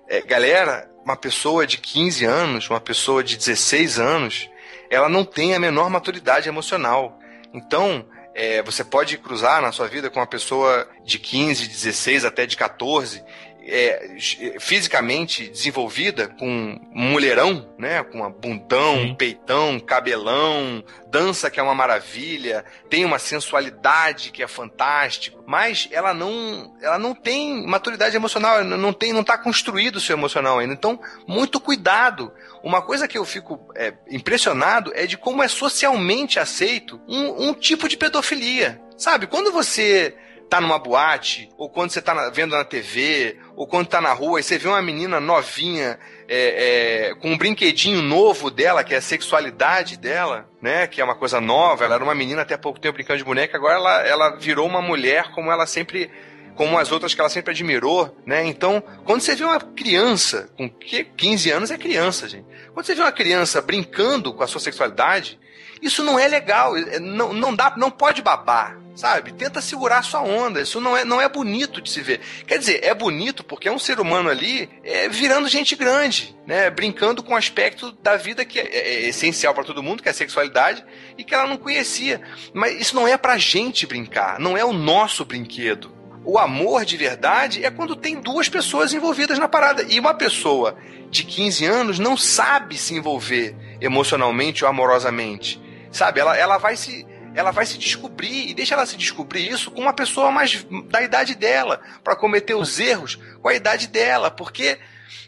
é, galera, uma pessoa de 15 anos, uma pessoa de 16 anos, ela não tem a menor maturidade emocional. Então, é, você pode cruzar na sua vida com uma pessoa de 15, 16 até de 14 é, fisicamente desenvolvida, com um mulherão, né? Com uma bundão, Sim. peitão, cabelão, dança que é uma maravilha, tem uma sensualidade que é fantástico, mas ela não, ela não tem maturidade emocional, não tem, não está construído o seu emocional ainda. Então, muito cuidado. Uma coisa que eu fico é, impressionado é de como é socialmente aceito um, um tipo de pedofilia. Sabe, quando você tá numa boate, ou quando você tá vendo na TV, ou quando tá na rua e você vê uma menina novinha é, é, com um brinquedinho novo dela, que é a sexualidade dela, né? Que é uma coisa nova. Ela era uma menina até pouco tempo brincando de boneca, agora ela, ela virou uma mulher como ela sempre como as outras que ela sempre admirou, né? Então, quando você vê uma criança, com 15 anos é criança, gente. Quando você vê uma criança brincando com a sua sexualidade, isso não é legal, é, não, não dá, não pode babar, sabe? Tenta segurar sua onda, isso não é, não é bonito de se ver. Quer dizer, é bonito porque é um ser humano ali é, virando gente grande, né? Brincando com um aspecto da vida que é, é, é essencial para todo mundo, que é a sexualidade, e que ela não conhecia. Mas isso não é pra gente brincar, não é o nosso brinquedo. O amor de verdade é quando tem duas pessoas envolvidas na parada. E uma pessoa de 15 anos não sabe se envolver emocionalmente ou amorosamente. Sabe? Ela, ela vai se ela vai se descobrir e deixa ela se descobrir isso com uma pessoa mais da idade dela, para cometer os erros com a idade dela, porque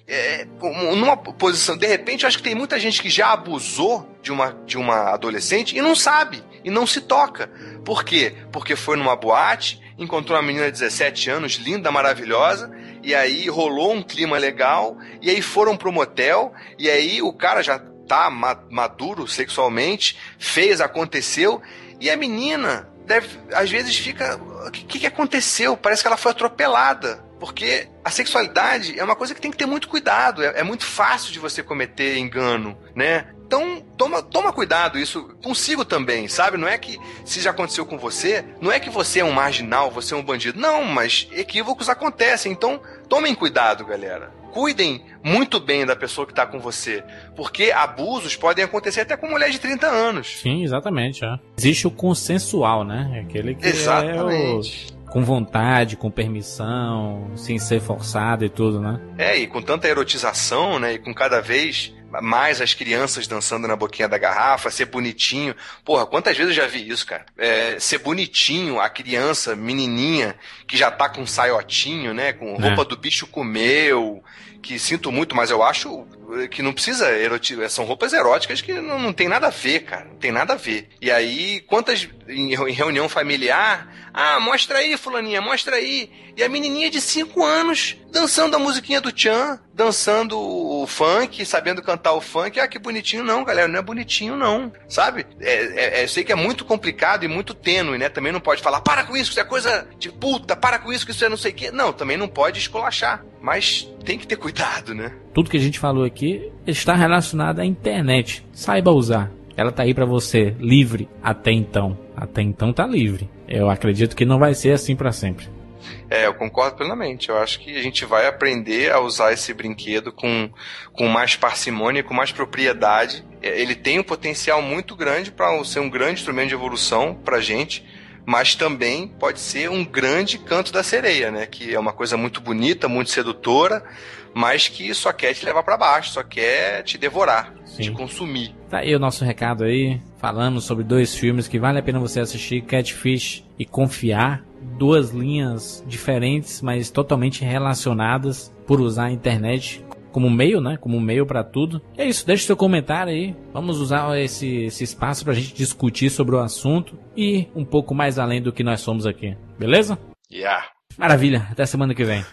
é, numa posição, de repente, eu acho que tem muita gente que já abusou de uma, de uma adolescente e não sabe, e não se toca. Por quê? Porque foi numa boate, encontrou uma menina de 17 anos, linda, maravilhosa, e aí rolou um clima legal, e aí foram pro motel, e aí o cara já tá maduro sexualmente, fez, aconteceu, e a menina deve, às vezes fica, o que, que aconteceu? Parece que ela foi atropelada. Porque a sexualidade é uma coisa que tem que ter muito cuidado. É, é muito fácil de você cometer engano, né? Então, toma, toma cuidado isso consigo também, sabe? Não é que se já aconteceu com você, não é que você é um marginal, você é um bandido. Não, mas equívocos acontecem. Então, tomem cuidado, galera cuidem muito bem da pessoa que está com você. Porque abusos podem acontecer até com mulher de 30 anos. Sim, exatamente. É. Existe o consensual, né? Aquele que exatamente. é o com vontade, com permissão, sem ser forçado e tudo, né? É, e com tanta erotização, né? E com cada vez mais as crianças dançando na boquinha da garrafa, ser bonitinho. Porra, quantas vezes eu já vi isso, cara? É, ser bonitinho, a criança, menininha, que já tá com saiotinho, né? Com é. roupa é. do bicho comeu, que sinto muito, mas eu acho que não precisa erotizar. São roupas eróticas que não, não tem nada a ver, cara. Não tem nada a ver. E aí, quantas em, reunião familiar, ah, mostra aí, fulaninha, mostra aí. E a menininha de 5 anos dançando a musiquinha do Chan, dançando o funk, sabendo cantar o funk. Ah, que bonitinho. Não, galera, não é bonitinho, não. Sabe? É, é, é, eu sei que é muito complicado e muito tênue, né? Também não pode falar, para com isso, isso é coisa de puta, para com isso, que isso é não sei o quê. Não, também não pode esculachar. Mas tem que ter cuidado, né? Tudo que a gente falou aqui está relacionado à internet. Saiba usar. Ela tá aí para você, livre até então. Até então tá livre. Eu acredito que não vai ser assim para sempre. É, eu concordo plenamente. Eu acho que a gente vai aprender a usar esse brinquedo com, com mais parcimônia, com mais propriedade. É, ele tem um potencial muito grande para ser um grande instrumento de evolução para gente, mas também pode ser um grande canto da sereia, né? Que é uma coisa muito bonita, muito sedutora, mas que só quer te levar para baixo, só quer te devorar, Sim. te consumir. Tá aí o nosso recado aí. Falamos sobre dois filmes que vale a pena você assistir: Catfish e Confiar. Duas linhas diferentes, mas totalmente relacionadas por usar a internet como meio, né? Como meio para tudo. E é isso, deixe seu comentário aí. Vamos usar esse, esse espaço pra gente discutir sobre o assunto e um pouco mais além do que nós somos aqui. Beleza? Yeah. Maravilha, até semana que vem.